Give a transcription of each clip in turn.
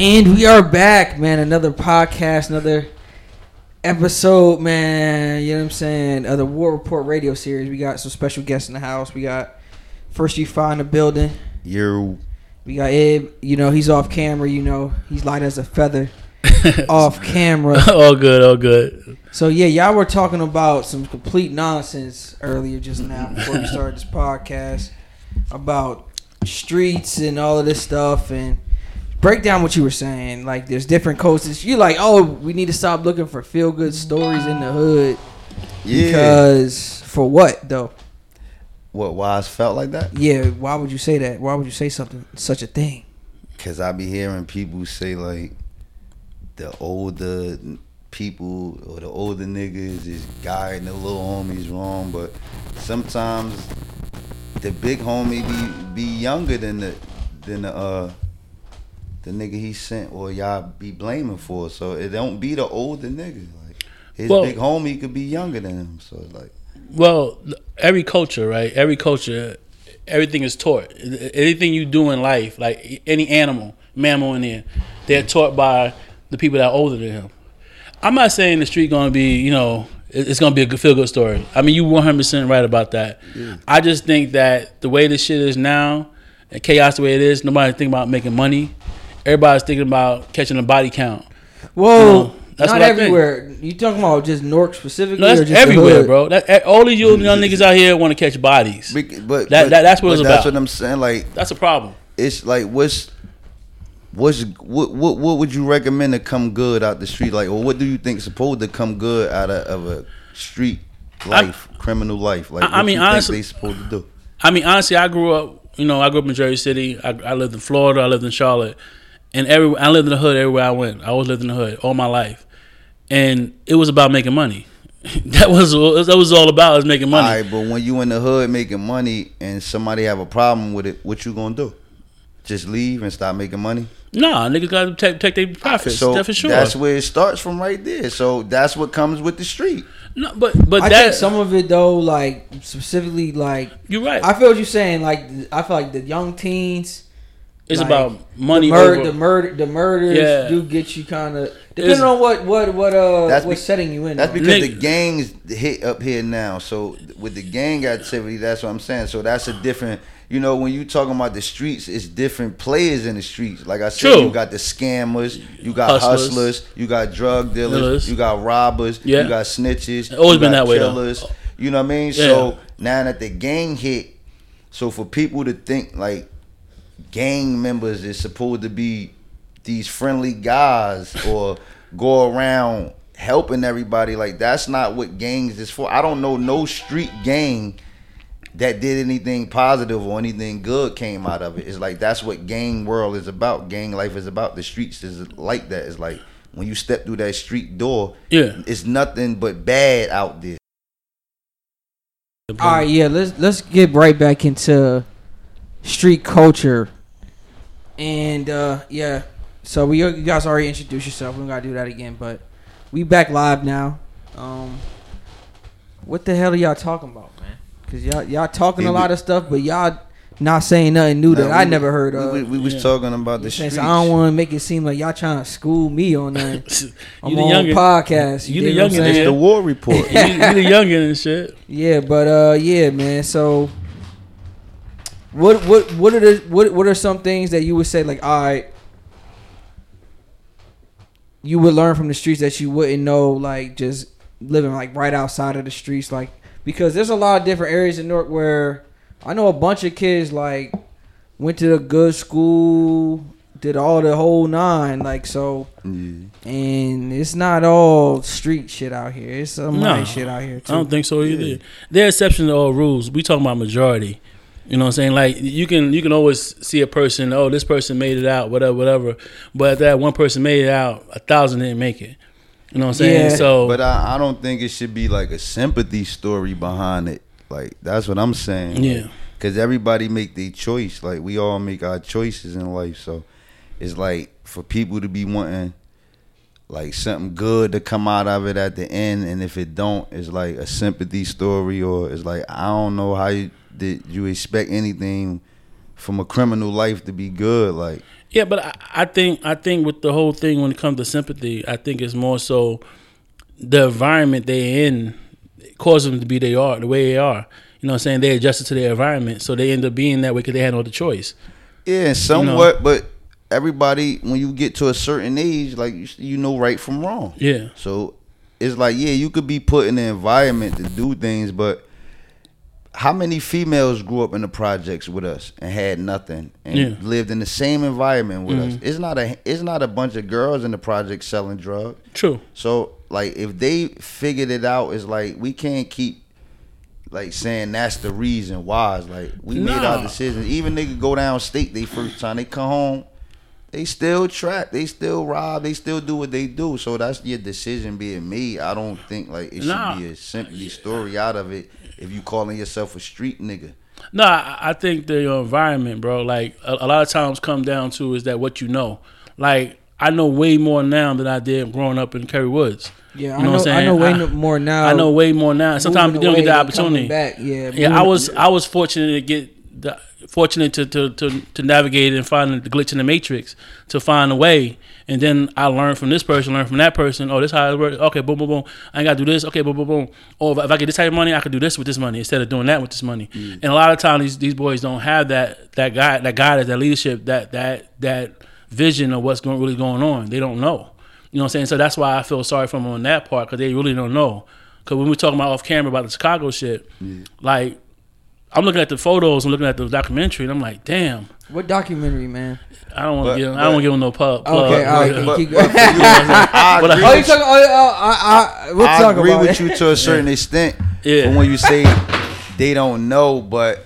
And we are back, man. Another podcast, another episode, man. You know what I'm saying? Of the War Report radio series. We got some special guests in the house. We got First You Find the building. You We got Ed. You know, he's off camera. You know, he's light as a feather off camera. all good, all good. So, yeah, y'all were talking about some complete nonsense earlier just now before we started this podcast about streets and all of this stuff. And break down what you were saying. Like, there's different coasts. You're like, oh, we need to stop looking for feel good stories in the hood. yeah. Because, for what, though? what? Why I felt like that? Yeah, why would you say that? Why would you say something, such a thing? Cause I be hearing people say like the older people or the older niggas is guiding the little homies wrong, but sometimes the big homie be be younger than the than the uh the nigga he sent or y'all be blaming for. So it don't be the older nigga. Like his Well- big homie could be younger than him. So it's like Well, every culture, right? Every culture, everything is taught. Anything you do in life, like any animal, mammal in there, they're taught by the people that are older than him. I'm not saying the street gonna be, you know, it's gonna be a good feel good story. I mean, you 100 percent right about that. I just think that the way this shit is now, and chaos the way it is, nobody think about making money. Everybody's thinking about catching a body count. Whoa, No, that's not what everywhere. You talking about just Newark specifically? No, or that's just everywhere, bro. That, all these young young niggas out here want to catch bodies. Bec- but, That- but- that- that's what but it's That's about. what I'm saying. Like That's a problem. it's like what's what's what what what would you recommend to come good out the street like or what do you think supposed to come good out of, of a street life criminal life like I- I mean, you think honestly- they supposed to do I mean, honestly, I grew up. You know, I grew up in Jersey City. I, I lived in Florida. I lived in Charlotte, and every I lived in the hood everywhere I went. I always lived in the hood all my life, and it was about making money. that was that was all about was making money. all right but when you in the hood making money and somebody have a problem with it what you gonna do just leave and stop making money Nah, niggas got to take, take their profits. so that's for sure. that's where it starts from right there so that's what comes with the street no, but but I that think some of it though, like specifically, like you're right. I feel what you're saying. Like I feel like the young teens, it's like, about money. the murder, over- the murder, the murders Yeah. do get you kind of depending It's- on what what what uh That's what be- setting you in. That's though. because Nigga. the gangs hit up here now. So with the gang activity, that's what I'm saying. So that's a different. You know, when you talking about the streets, it's different players in the streets. Like I said, True. you got the scammers, you got Hustlers. hustlers, you got drug dealers, Dealers. you got robbers, Yeah. you got snitches, Always been got that way, though. You know what I mean? Yeah. So now that the gang hit, so for people to think like gang members is supposed to be these friendly guys or go around helping everybody like that's not what gangs is for. I don't know no street gang that did anything positive or anything good came out of it. It's like that's what gang world is about. Gang life is about. The streets is like that. It's like when you step through that street door, Yeah. it's nothing but bad out there. All right, yeah. Let's let's get right back into street culture, and uh yeah. So we you guys already introduced yourself. We don't gotta do that again, but we back live now. Um, what the hell are y'all talking about, man? Cause y'all y'all talking Yeah, a we- lot of stuff, but y'all not saying nothing new that Nah, I we- never heard of. We, we was Yeah. talking about the Since streets. I don't want to make it seem like y'all trying to school me on that. I'm you the on younger. podcast. you You, the dig what younger it's the war report. you, you the younger and shit. Yeah, but uh, yeah, man. So, what what what are the what what are some things that you would say like, all right, you would learn from the streets that you wouldn't know, like just living like right outside of the streets, like because there's a lot of different areas in Newark where I know a bunch of kids like went to a good school, did all the whole nine, like so. Yeah. And it's not all street shit out here. It's some No, shit out here too. I don't think so either. Yeah. There are exceptions to all rules. We talking about majority. You know what I'm saying? Like you can you can always see a person, oh, this person made it out, whatever, whatever. But if that one person made it out, a thousand didn't make it. You know what I'm saying? Yeah. So But I, I don't think it should be like a sympathy story behind it. Like that's what I'm saying. Yeah. Cause everybody make their choice. Like we all make our choices in life. So it's like for people to be wanting like something good to come out of it at the end, and if it don't, it's like a sympathy story, or it's like I don't know how you, did you expect anything from a criminal life to be good. Like Yeah, but I, I think I think with the whole thing when it comes to sympathy, I think it's more so the environment they're in causes them to be they are the way they are. You know what I'm saying? They adjusted to their environment, so they end up being that way because they had no other choice. Yeah, somewhat, you know? but everybody when you get to a certain age, like you, you know right from wrong. Yeah. So it's like yeah, you could be put in the environment to do things, but how many females grew up in the projects with us and had nothing and yeah. lived in the same environment with mm-hmm. us? It's not a it's not a bunch of girls in the project selling drugs. True. So like if they figured it out, it's like we can't keep like saying that's the reason why. It's like we nah. made our decisions. Even they could go down state they first time they come home, they still trap, they still rob, they still do what they do. So that's your decision being made. I don't think like it nah. should be a simply story out of it if you calling yourself a street nigga. No, I think the environment, bro. Like a, a, lot of times, come down to is that what you know. Like I know way more now than I did growing up in Kerry Woods. Yeah, you know I know. i know way I, more now. I know way more now. Sometimes you don't get the opportunity. Back. Yeah, yeah. I was I was fortunate to get the fortunate to, to, to, to navigate and find the glitch in the matrix to find a way. And then I learned from this person, learn from that person. Oh, this how it works. Okay, boom, boom, boom. I ain't got to do this. Okay, boom, boom, boom. Or if I get this type of money, I could do this with this money instead of doing that with this money. Mm. And a lot of times these, these boys don't have that that guy that guidance, that leadership, that that that vision of what's going really going on. They don't know. You know what I'm saying? So that's why I feel sorry for them on that part because they really don't know. Because when we're talking about off camera about the Chicago shit, yeah. like I'm looking at the photos, I'm looking at the documentary, and I'm like, damn. What documentary, man? I don't want to give. I don't want to give him no pub. Plug. Okay, all right. But, keep going. I agree. Oh, you talking? Oh, oh, I, I, we'll I talk agree about with it. you to a certain yeah. extent. Yeah. when you say they don't know, but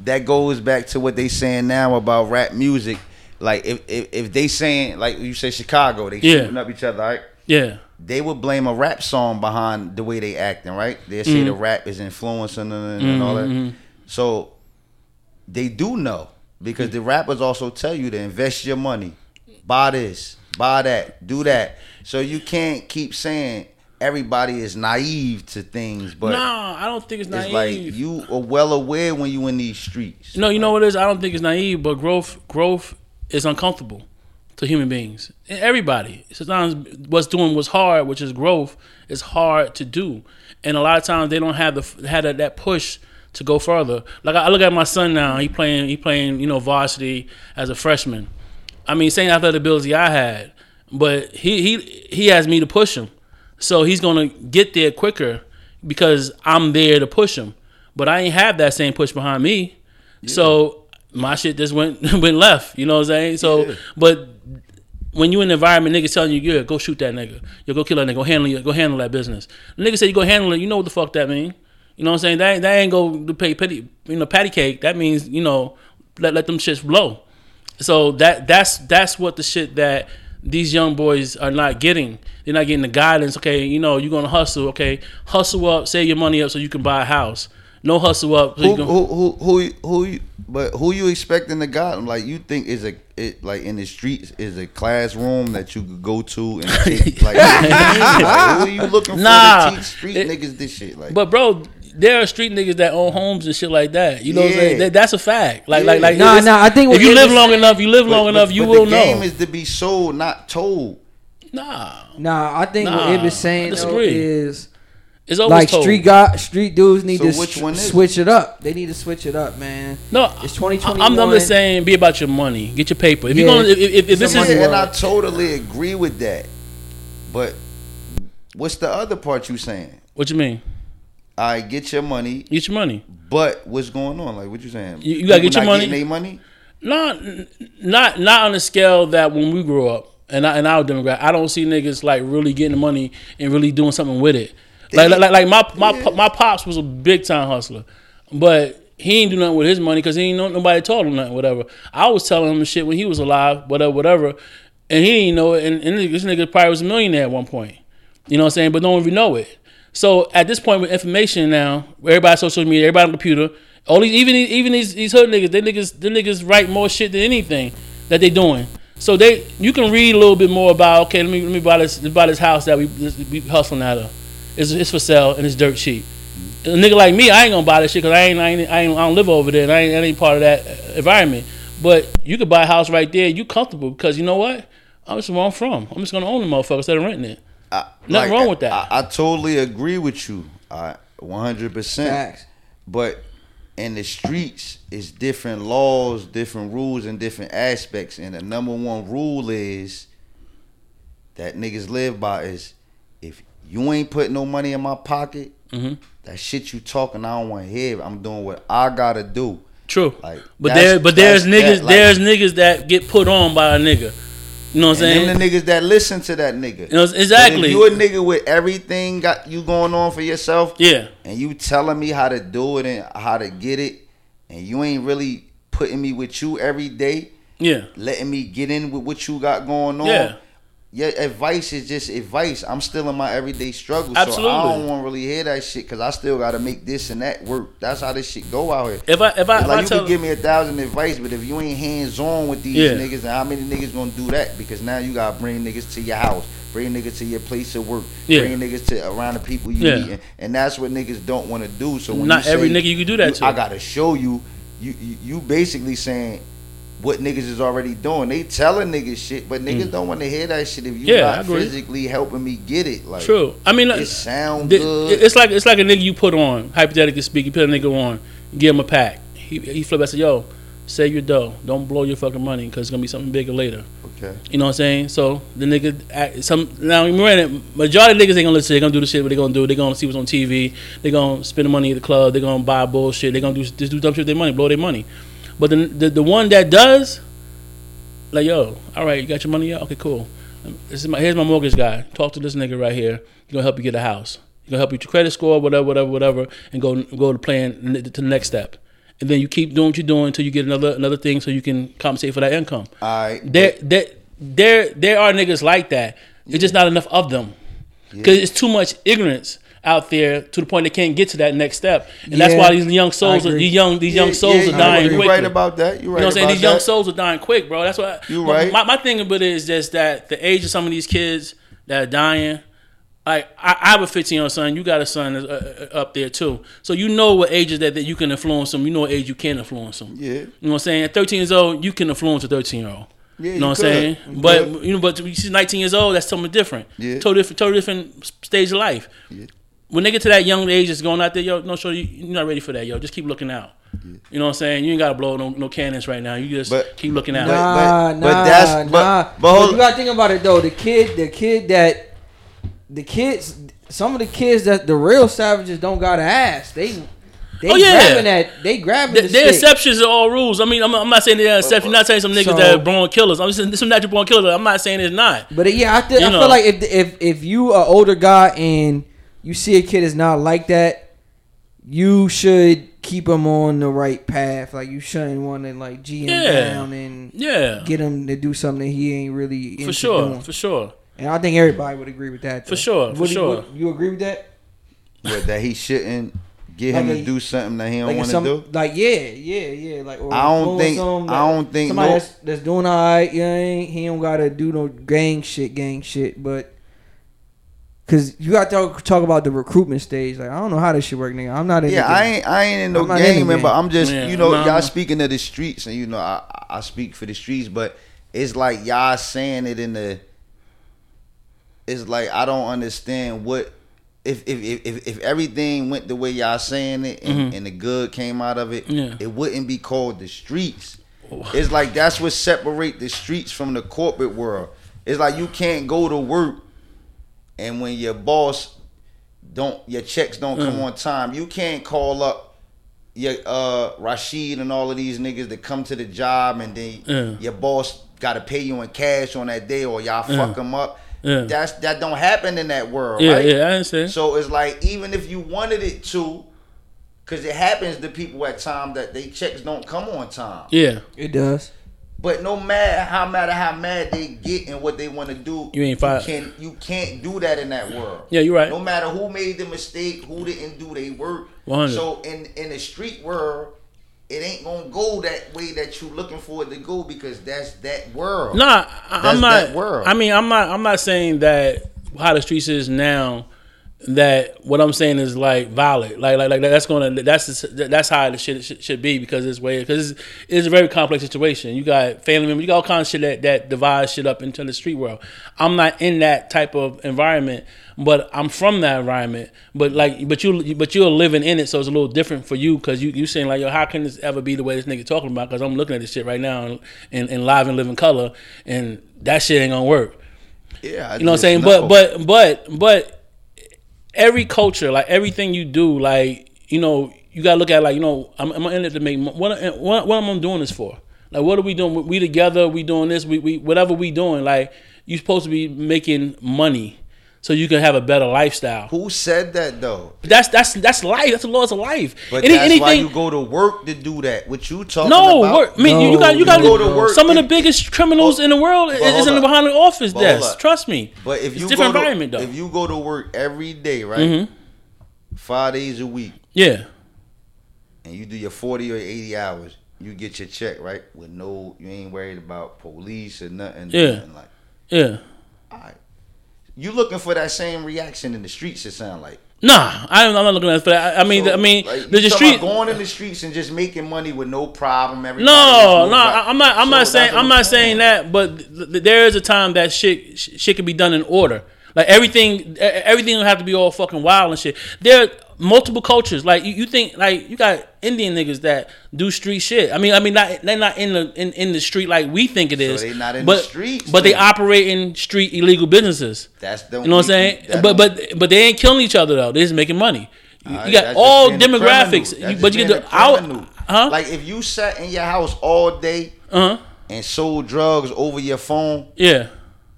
that goes back to what they saying now about rap music. Like if if, if they saying like you say Chicago, they yeah. shooting up each other, right? Yeah they would blame a rap song behind the way they acting, right? They say mm-hmm. the rap is influencing them and, mm-hmm. all that. So they do know because the rappers also tell you to invest your money, buy this, buy that, do that. So you can't keep saying everybody is naive to things, but no, I don't think it's naive. It's like you are well aware when you in these streets. No, you know what it is. I don't think it's naive, but growth, growth is uncomfortable to human beings. And everybody. Sometimes what's doing what's hard, which is growth, is hard to do. And a lot of times they don't have the had that push to go further. Like I, look at my son now. He playing he playing you know varsity as a freshman. I mean, same athletic ability I had, but he he he has me to push him. So he's gonna get there quicker because I'm there to push him. But I ain't have that same push behind me. Yeah. So my shit just went went left. You know what I'm saying? So, yeah. but when you in the environment, niggas telling you, yeah, go shoot that nigga, you go kill that nigga, go handle go handle that business. The nigga say you go handle it, you know what the fuck that mean? You know what I'm saying? That that ain't go to pay petty, you know, patty cake. That means you know, let let them shits blow. So that that's that's what the shit that these young boys are not getting. They're not getting the guidance. Okay, you know, you're gonna hustle. Okay, hustle up, save your money up so you can buy a house. No hustle up. So who, can, who, who, who, who, but who you expecting to them? Like you think is a it like in the streets is a classroom that you could go to and take, like, like, who are you looking for to teach street it, niggas this shit? Like, but bro, there are street niggas that own homes and shit like that. You know yeah. what I'm saying? That, that's a fact. Like, yeah. like, like. Nah, nah. I think if you live long enough, you live long but, enough, you will the know. game is to be sold, not told. Nah. Nah, I think nah, what Ib is saying though, is it's always like told. street got street dudes need so to switch it? it up. They need to switch it up, man. No, it's twenty twenty. I'm, I'm just saying, be about your money, get your paper. If yeah. you're gonna, if, if, if this is, and I totally agree with that. But what's the other part you saying? What you mean? I get your money. Get your money. But what's going on? Like what you saying? You, you gotta get your money. Their money. Not, not, not on the scale that when we grew up and I, and our demographic, I don't see niggas like really getting the money and really doing something with it. Like, like, like my my yeah. my pops was a big time hustler, but he ain't do nothing with his money because he ain't know nobody told him nothing. Whatever. I was telling him shit when he was alive, whatever, whatever, and he didn't know it. And, and this nigga probably was a millionaire at one point. You know what I'm saying? But no one even know it. So at this point with information now, everybody social media, everybody on the computer, all these even even these these hood niggas, they niggas they niggas write more shit than anything that they doing. So they you can read a little bit more about okay, let me let me buy this buy this house that we we hustling out of. It's, it's for sale and it's dirt cheap. A nigga like me, I ain't gonna buy that shit because I ain't, I ain't, I ain't I don't live over there and I ain't, I ain't part of that uh, environment. But you could buy a house right there. You comfortable because you know what? I'm just where I'm from. I'm just gonna own the motherfucker instead of renting it. I, Nothing wrong with that. I, I totally agree with you. I 100. percent But in the streets, it's different laws, different rules, and different aspects. And the number one rule is that niggas live by is if you ain't putting no money in my pocket, Mhm. that shit you talking, I don't want to hear. I'm doing what I gotta do. True. Like, but that's- there, but there's niggas, that, like- there's niggas that get put on by a nigga. You know what I'm saying? them the niggas that listen to that nigga. You know, exactly. you a nigga with everything got you going on for yourself, yeah. and you telling me how to do it and how to get it, and you ain't really putting me with you every day, Yeah. letting me get in with what you got going on. Yeah. Your advice is just advice. I'm still in my everyday struggle, so I don't want to really hear that shit because I still got to make this and that work. That's how this shit go out here. If I if I, if like I you can give me a thousand advice, but if you ain't hands on with these Yeah. niggas, and how many niggas gonna do that? Because now you gotta bring niggas to your house, bring niggas to your place of work, Yeah. bring niggas to around the people you Yeah. meet, and, that's what niggas don't want to do. So when not you every say, nigga you can do that you- to. I gotta show you. You, you you basically saying what niggas is already doing. They telling niggas shit, but niggas don't want to hear that shit if you Mm. Yeah, not physically helping me get it. Like True. I mean, it sound the- good. it's like it's like a nigga you put on. Hypothetically speaking, you put a nigga on, give him a pack. He he flip. I said, "Yo, save your dough. Don't blow your fucking money because it's gonna be something bigger later." okay. You know what I'm saying? So the nigga, some now granted, majority of niggas ain't gonna listen. They're gonna do the shit. What they gonna do? They're gonna see what's on TV. They gonna spend the money at the club. They gonna buy bullshit. They gonna do just do dumb shit with their money, blow their money. But the, the the one that does, like yo, all right, you got your money? Yeah, okay, cool. This is my here's my mortgage guy. Talk to this nigga right here. He gonna help you get a house. He gonna help you with your credit score, whatever, whatever, whatever, and go go to plan to the next step. And then you keep doing what you're doing until you get another another thing, so you can compensate for that income All right. there, there, there, there are niggas like that. It's just not enough of them because it's too much ignorance out there to the point they can't get to that next step, and that's why these young souls, are, agree. these young, these young Yeah, souls yeah, are dying right, quickly. You right about that. You're right You know what I'm saying? about These young souls are dying quick, bro. That's what You my, right. My, my thing about it is just that the age of some of these kids that are dying. Like I, I have a 15 year old son. You got a son uh, uh, up there too. So you know what ages that, that you can influence them. You know what age you can influence them. Yeah. You know what I'm saying? At 13 years old, you can influence a 13 year old. Yeah, you know you what I'm saying? You But could. you know, but she's 19 years old. That's something different. Yeah. Totally different. Totally different stage of life. Yeah. When they get to that young age, it's going out there. Yo, no, sure, you, you're not ready for that. Yo, just keep looking out. You know what I'm saying? You ain't gotta blow no, no cannons right now. You just But- keep looking out. But- Nah, but nah, that's- but- nah. but But, hold- you gotta think about it though. The kid, the kid that, the kids, some of the kids that the real savages don't gotta ask. They, they Oh, yeah. grabbing that. They grabbing Th- the They're stick. exceptions to all rules. I mean, I'm, I'm not saying they're exceptions. I'm not saying some niggas So- that are born killers. I'm just saying some natural born killers. I'm not saying it's not. But yeah, I, th- I feel like if if if you are older guy and you see a kid is not like that, you should keep him on the right path. Like you shouldn't want to like G him Yeah. down and Yeah, get him to do something that he ain't really into for sure, doing. for sure. And I think everybody would agree with that. For though. sure, for What you- sure. what- you agree with that? But that he shouldn't get him Like to do something that he don't Like want to do. like yeah, yeah, yeah. Like or I don't think- I don't think somebody no- that's, that's doing all right. You ain't he don't gotta do no gang shit, gang shit. But because you got to talk, talk about the recruitment stage. Like I don't know how this shit work, nigga. I'm not in. Yeah, the I ain't I ain't in no I'm not in game, man, but. I'm just Yeah, you know no, y'all no. speaking of the streets, and you know I I speak for the streets, but it's like y'all saying it in the. It's like I don't understand what. If if, if, if if everything went the way y'all saying it and, and the good came out of it, Mm-hmm. Yeah. it wouldn't be called the streets. It's like that's what separate the streets from the corporate world. It's like you can't go to work and when your boss don't your checks don't come Mm. on time, you can't call up your uh Rashid and all of these niggas that come to the job and then Yeah. your boss got to pay you in cash on that day or y'all Yeah. fuck them up. Yeah. That's that don't happen in that world, Yeah, right? yeah, I understand. So it's like even if you wanted it to, because it happens to people at times that they checks don't come on time. yeah, It does. But no matter how matter how mad they get and what they want to do, You ain't fired. can you can't do that in that world. Yeah, you're right. No matter who made the mistake, who didn't do their work. 100. So in in the street world, it ain't gonna go that way that you looking for it to go because that's that world. Nah, I, I'm not. that world. I mean, I'm not. I'm not saying that how the streets is now that what I'm saying is like valid. Like like like that's gonna that's that's how the shit should, should be because it's way because it's, it's a very complex situation. You got family members, you got all kinds of shit that that divides shit up into the street world. I'm not in that type of environment, but I'm from that environment. But like but you but you're living in it, so it's a little different for you because you you saying like yo, how can this ever be the way this nigga talking about? Because I'm looking at this shit right now in, in, in live and living color, and that shit ain't gonna work. Yeah, I You know what I'm saying? know. But but but but every culture, like everything you do, like you know, you gotta look at like you know, I'm, I'm in it to make what what what am I doing this for? Like what are we doing? We together, we doing this, we we whatever we doing. Like you supposed to be making money so you can have a better lifestyle. who said that though? That's that's that's life. That's the laws of life. But Any- that's why you go to work to do that. What you talking no, about? work. I mean, you, you got you you got go to work some of the biggest criminals in the world is, in the behind the office desk. Trust me. But if it's you different go to, environment though. if you go to work every day, right, Mhm. five days a week, yeah, and you do your forty or eighty hours, you get your check right with no, you ain't worried about police or nothing. Yeah. nothing like, yeah. all right, you looking for that same reaction in the streets? It sound like. Nah, I, I'm not looking at for that. I, mean, So, I mean, like, the street. going in the streets and just making money with no problem. Everybody No, no, I'm not. I'm So not saying. I'm not saying that. But th- th- there is a time that shit shit can be done in order. Like everything, everything don't have to be all fucking wild and shit. There multiple cultures. Like you, you think, like you got Indian niggas that do street shit. I mean, I mean, not they're not in the in, in the street like we think it is. they not in the but, streets, but they operate in street illegal businesses. That's the You know what I'm saying? But but but they ain't killing each other though. They just making money. You, Alright, you got all just being a demographics, you- but you get the out, huh? Like if you sat in your house all day uh huh. and sold drugs over your phone, Yeah,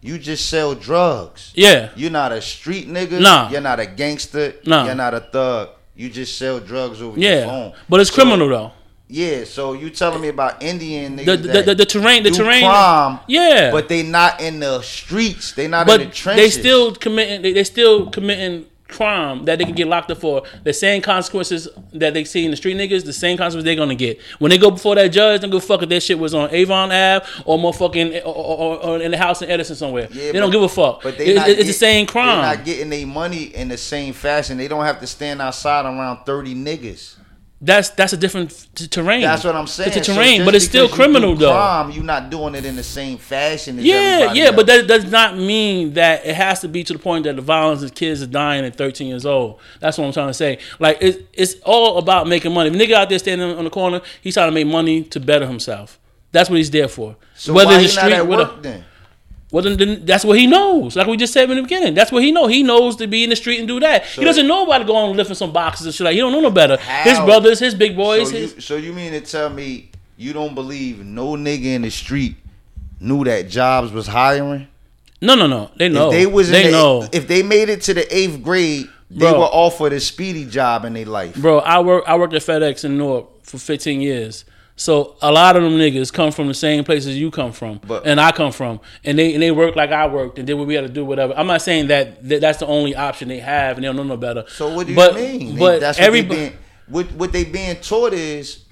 you just sell drugs. yeah. You're not a street nigga. Nah. You're not a gangster. Nah. You're not a thug. You just sell drugs over your Yeah, phone. but it's So- criminal though. Yeah, so you telling me about Indian niggas The the, the, the terrain, the terrain, crime, yeah. but they not in the streets. They not but in the trenches. they still committing, they, they still committing crime that they can get locked up for. The same consequences that they see in the street niggas, the same consequences they're gonna get when they go before that judge. Don't give a fuck if that shit was on Avon Ave or motherfucking or, or, or in the house in Edison somewhere. Yeah, they don't give a fuck. But they It- not it's the get- same They're crime. not getting their money in the same fashion. They don't have to stand outside around thirty niggas. That's that's a different t- terrain. That's what I'm saying. It's a terrain, just but it's still because you criminal though. Crime, you're not doing it in the same fashion. As Yeah, yeah, but that does not mean that it has to be to the point that the violence of kids are dying at 13 years old. That's what I'm trying to say. Like it's it's all about making money. If a nigga out there standing on the corner, he's trying to make money to better himself. That's what he's there for. So why it's he not at work then? Well, then, then that's what he knows. Like we just said in the beginning, that's what he knows. He knows to be in the street and do that. So- he doesn't know about going and lifting some boxes and shit. Like he don't know no better. How? His brothers, his big boys, So you, so you mean to tell me you don't believe no nigga in the street knew that Jobs was hiring? no, no, no. They know. If they was in they the, know. if they made it to the eighth grade, they Bro. were offered a speedy job in their life. Bro, I work I worked at FedEx in Newark for 15 years. So a lot of them niggas come from the same places you come from, But- and I come from, and they and they work like I worked, and did what we had to do, whatever. I'm not saying that, that that's the only option they have, and they don't know no better. So what do you but, mean? They- But that's what they everybody, being what what they being taught is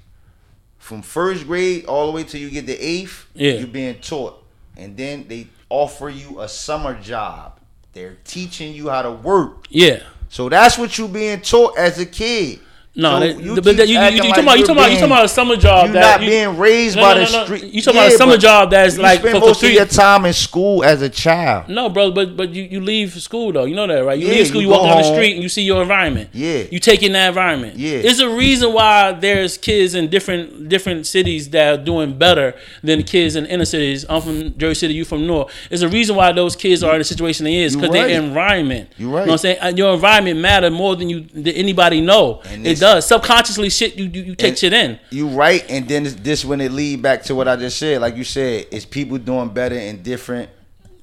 from first grade all the way till you get the eighth. Yeah. you're being taught, and then they offer you a summer job. They're teaching you how to work. yeah. So that's what you being taught as a kid. No, So you but you, you, you, acting talking like about you you're talking about you talking about a summer job You're that not you, being raised No, by no, the no, no. street. You talking about a summer job that's like spend for- for most three- of your time in school as a child. No, bro, but but you, you leave school though. You know that, right? You Yeah, leave school, you you, walk down the street, and you see your environment. Yeah. you take in that environment. Yeah. there's a reason why there's kids in different different cities that are doing better than the kids in inner cities. I'm from Jersey City, you from North. There's a reason why those kids are in the situation they is because right. their environment. You You right. know what I'm saying? Uh, your environment matter more than you than anybody know. And it this- does subconsciously. Shit, you you, you take And- shit in. You right, and then this, this when it lead back to what I just said. Like you said, it's people doing better in different.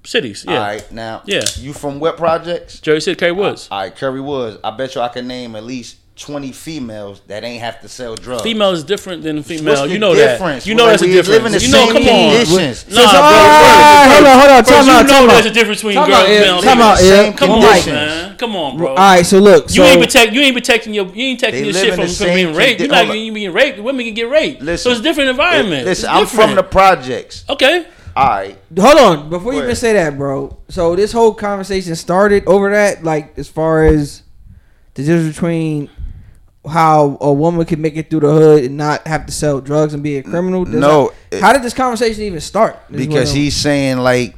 Cities, yeah. All right, now, Yeah. you from what projects? Jersey City, Kerry Woods. All right, Curry Woods. I bet you I can name at least twenty females that ain't have to sell drugs. Female is different than female. You know difference? that. You know Well, that's a difference. you know, same come on. conditions. Nah, So- bro. Uh, all right, hold on, hold on, First, time you out, know time there's out. a difference between Time girls and yeah, males. time out, Same yeah. Come on, man. Come on, bro. All right, so look, so You ain't protect. You ain't protecting your. You ain't protecting They your shit from, from being raped. You're not you being raped. Women can get raped. Listen, so it's a different environment. Listen, It's I'm from the projects. Okay. All right, hold on before you even say that, bro. So this whole conversation started over that, like as far as the difference between how a woman can make it through the hood and not have to sell drugs and be a criminal? Does No, that- how did this conversation even start? Is because he's saying like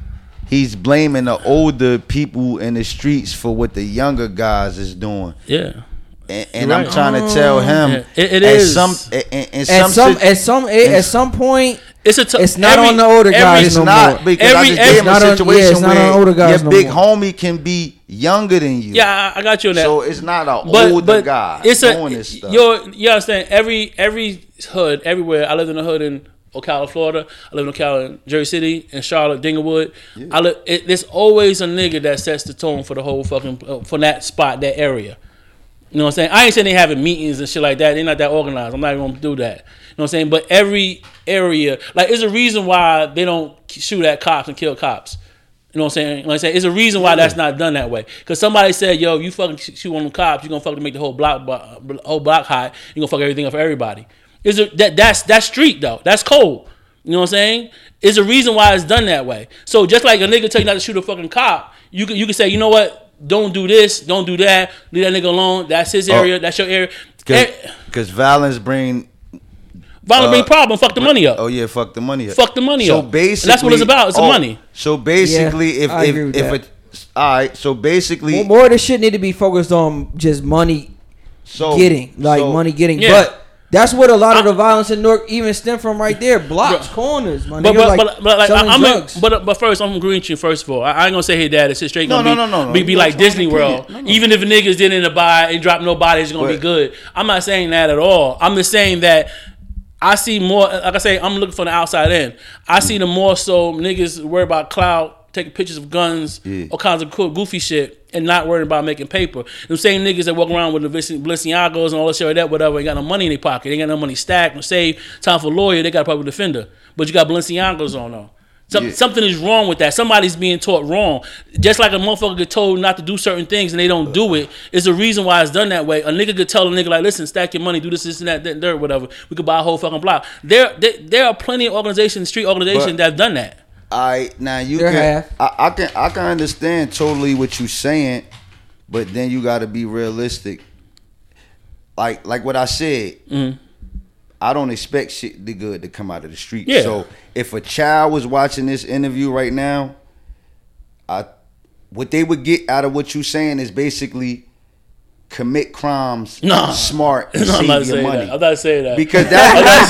he's blaming the older people in the streets for what the younger guys is doing. Yeah. And, and You're I'm trying to tell um, him Yeah, it- it at is. some at, at at some, some at some at some point It's a. T- It's not every- on the older guys it's no not more. because I Every- just every- gave him It's not a on- yeah, situation it's not on where older guys your no big more. homie can be younger than you. Yeah, I I got you on that. So it's not an but older but guy it's a doing this stuff. you're you understand every every hood everywhere. I lived in a hood in Ocala, Florida. I live in Ocala, in Jersey City, in Charlotte, Dinglewood. I live. It, there's always a nigga that sets the tone for the whole fucking uh, for that spot, that area. You know what I'm saying? I ain't saying they having meetings and shit like that. They're not that organized. I'm not even gonna do that. You know what I'm saying? But every area, like, there's a reason why they don't shoot at cops and kill cops. You know what I'm saying? What I'm saying? It's a reason why that's not done that way. Because somebody said, "Yo, you fucking sh- shoot on them cops, you're gonna fucking make the whole block, whole block hot. You're gonna fuck everything up for everybody." Is that that's that's street though. That's cold. You know what I'm saying? It's a reason why it's done that way. So just like a nigga tell you not to shoot a fucking cop, you can you can say, you know what? Don't do this. Don't do that. Leave that nigga alone. That's his Oh. area. That's your area. Eh, because violence bring. Violent uh, bring problem. Fuck the money up. Oh yeah, fuck the money up. Fuck the money so up. basically, And that's what it's about. It's the oh, money. So basically, Yeah, if agree if if that. it, all right, so basically, More, more of this shit need to be focused on just money so getting, like so- money getting. Yeah. But that's what a lot of I- the violence in Newark even stem from right there. Blocks, But- corners, my But nigga, but, like, but, but like selling I'm drugs. in, but but first I'm agreeing with you. First of all, I, I ain't gonna say hey dad. It's straight No, gonna no, be no, no, no. be, be like Disney World. No, no. Even if niggas didn't buy and drop nobody, it's gonna be good. I'm not saying that at all. I'm just saying that I see more. Like I say, I'm looking from the outside in. I see the more so niggas worry about cloud, taking pictures of guns, Yeah. all kinds of cool, goofy shit, and not worrying about making paper. Them same niggas that walk around with the Balenciagos and all that shit like that, whatever, ain't got no money in their pocket. They ain't got no money stacked, no save. Time for a lawyer, they got a public defender. But you got Balenciagos on though. Some, Yeah. Something is wrong with that. Somebody's being taught wrong. Just like a motherfucker get told not to do certain things and they don't do it, it's a reason why it's done that way. A nigga could tell a nigga like, listen, stack your money, do this, this, and that, that, and that, whatever. We could buy a whole fucking block. There, there, there are plenty of organizations, street organizations that have done that. I now you There can have. I, I can I can understand totally what you're saying, but then you got to be realistic. Like like what I said, Mm-hmm. I don't expect shit to good to come out of the street. Yeah. So if a child was watching this interview right now, I what they would get out of what you're saying is basically commit crimes Nah. smart and No, I'm save your money. that. I'm not saying that. Because that, that's,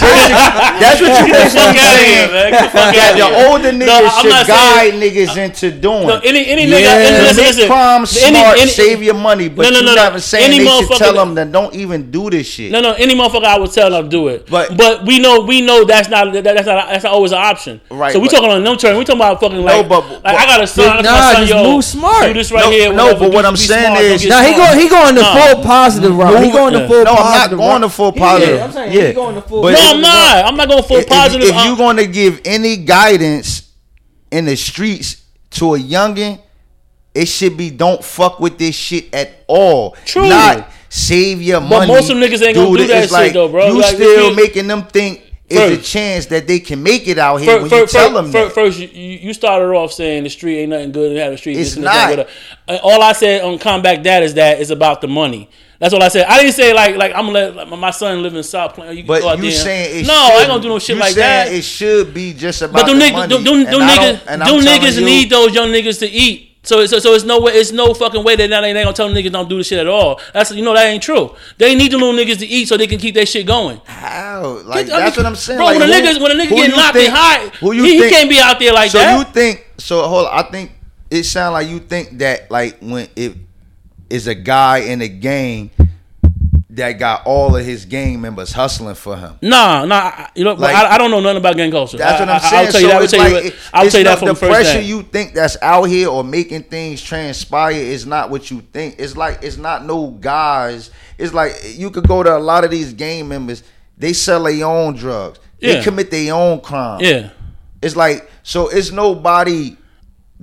that's what you Get the fuck out of here, man. Get the fuck out the older niggas I'm should guide saying- niggas into doing. No, any any Yeah. nigga, listen, Commit listen, crime any- smart, any- save your money, but No, no, you no, no. never saying Any they should tell them that don't even do this shit. No, no, any motherfucker I would tell them to do it. But- But we know we know that's not that, that's not that's not always an option. Right, So we talking on no term. We talking about fucking like, but- like but- I got a son. I Nah, just move smart. Do this right No, here. no, but what I'm saying is- get Now he smart. go he going the Nah. full positive route. He going the yeah. full No, I'm not going route. the full positive. is. I'm saying Yeah. going the full. But- No, I'm not. I'm not going full if, positive. if you're going to give any guidance in the streets to a youngin, it should be don't fuck with this shit at all. True. Not save your money. But most of them niggas ain't gonna do this. that shit like, though, bro. You Like, still making them think it's a chance that they can make it out here Fir- when you tell them fir- that. First, you, you started off saying the street ain't nothing good and have the street. It's not. All I said on combat that is that it's about the money. That's all I said. I didn't say like like I'm gonna let my son live in South Plain. You can go But out you there. saying no, I ain't gonna do no shit you like that. It should be just about But them the niggas, money. them, them, them niggas, them niggas you- need those young niggas to eat. So, so, so it's no way, it's no fucking way that now they ain't gonna tell them niggas don't do the shit at all. That's you know that ain't true. They need the little niggas to eat so they can keep that shit going. How? Like Get- I that's mean, what I'm saying. Bro, like, when a nigga when a nigga get knocked think- and who you he, think- he can't be out there like so that. So you think? So hold. on, I think it sounds like you think that like when it is a guy in a gang that got all of his gang members hustling for him. Nah, nah. I- You know, Like- I, I don't know nothing about gang culture. That's what I, I'm saying. I'll tell you so that. I'll it's tell you. like what- I'll it's tell you that not- from the the first pressure day. you think that's out here or making things transpire is not what you think. It's like it's not no guys. It's like you could go to a lot of these gang members. They sell their own drugs. They commit their own crime. Yeah. It's like so. It's nobody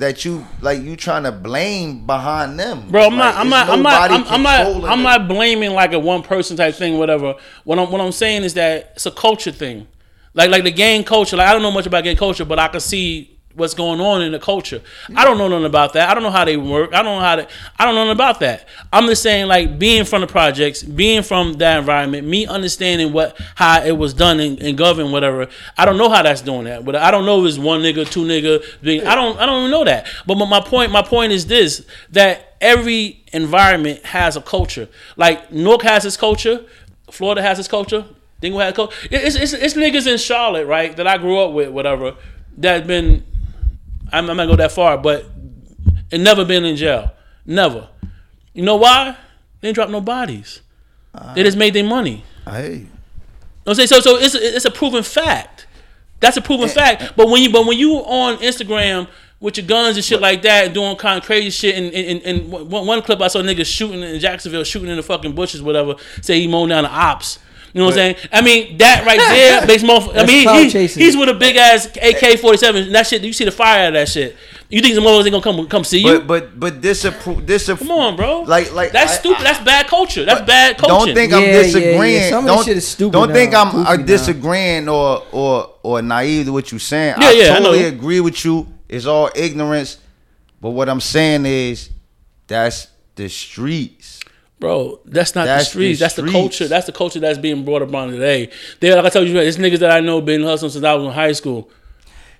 that you like. You trying to blame behind them, Bro, I'm Like, not. I'm not. I'm not. I'm, I'm not. I'm not blaming like a one person type thing, whatever. What I'm. What I'm saying is that it's a culture thing. Like like the gang culture. Like I don't know much about gang culture, but I can see what's going on in the culture. I don't know nothing about that. I don't know how they work. I don't know how to. I don't know nothing about that. I'm just saying, like being from the projects, being from that environment, me understanding what how it was done and, and whatever. I don't know how that's doing that, but I don't know if it's one nigga, two nigga. I don't. I don't even know that. But my, my point. My point is this: that every environment has a culture. Like Newark has its culture, Florida has its culture. Dingle has culture. It's, it's, it's niggas in Charlotte, right, that I grew up with, whatever, that been I'm, I'm not go that far, but it never been in jail. Never. You know why? They didn't drop no bodies. Uh, they just made their money. Hey. I'm saying so. So it's a, it's a proven fact. That's a proven fact. But when you but when you on Instagram with your guns and shit like that, doing kind of crazy shit, and, and, and one, one clip I saw niggas shooting in Jacksonville, shooting in the fucking bushes, whatever. Say he mowing down the ops. You know what I'm saying? I mean, that right there makes more. I mean, he, he, he's with a big ass AK 47. That shit, you see the fire out of that shit. You think some motherfuckers ain't gonna come come see you? But but but disapprove disapprove. Come on, bro. Like like that's I, stupid. that's bad culture. That's bad culture. Don't think I'm disagreeing. Yeah, yeah. Some don't, shit is stupid. Don't now. think I'm uh, disagreeing or or or naive to what you're saying. Yeah, I yeah, totally I agree with you. It's all ignorance. But what I'm saying is, that's the streets. Bro, that's not that's the streets. The that's streets. the culture. That's the culture that's being brought up on today. They like I told you, it's niggas that I know been hustling since I was in high school.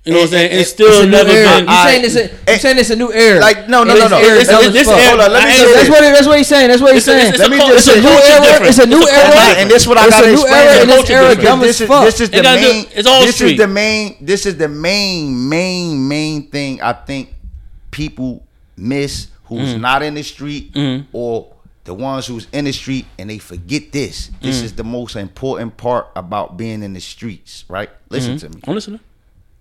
You know what I'm saying? And, still never been. You saying it's a, you saying it's a new era? Like no, no, no, no. It's, it's, it's, this era, Hold on, let me say that's what that's what he's saying. That's what he's saying. Let me just say, new era. It's a new era, and this what I got to explain. This era dumb as fuck. This is the main. This is the main. This is the main, main, main thing I think people miss who's mm. not in the street mm. or the ones who's in the street and they forget this. This mm. is the most important part about being in the streets, right? Listen mm-hmm. to me. I'm listening.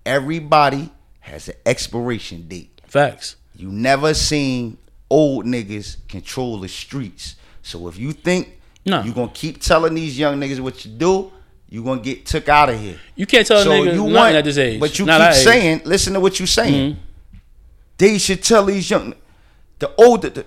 Everybody has an expiration date. Facts. You never seen old niggas control the streets. So if you think no. you're gonna keep telling these young niggas what you do, you're gonna get took out of here. You can't tell so a nigga you want, at this age. But you Not keep saying, listen to what you're saying. Mm-hmm. They should tell these young the older the,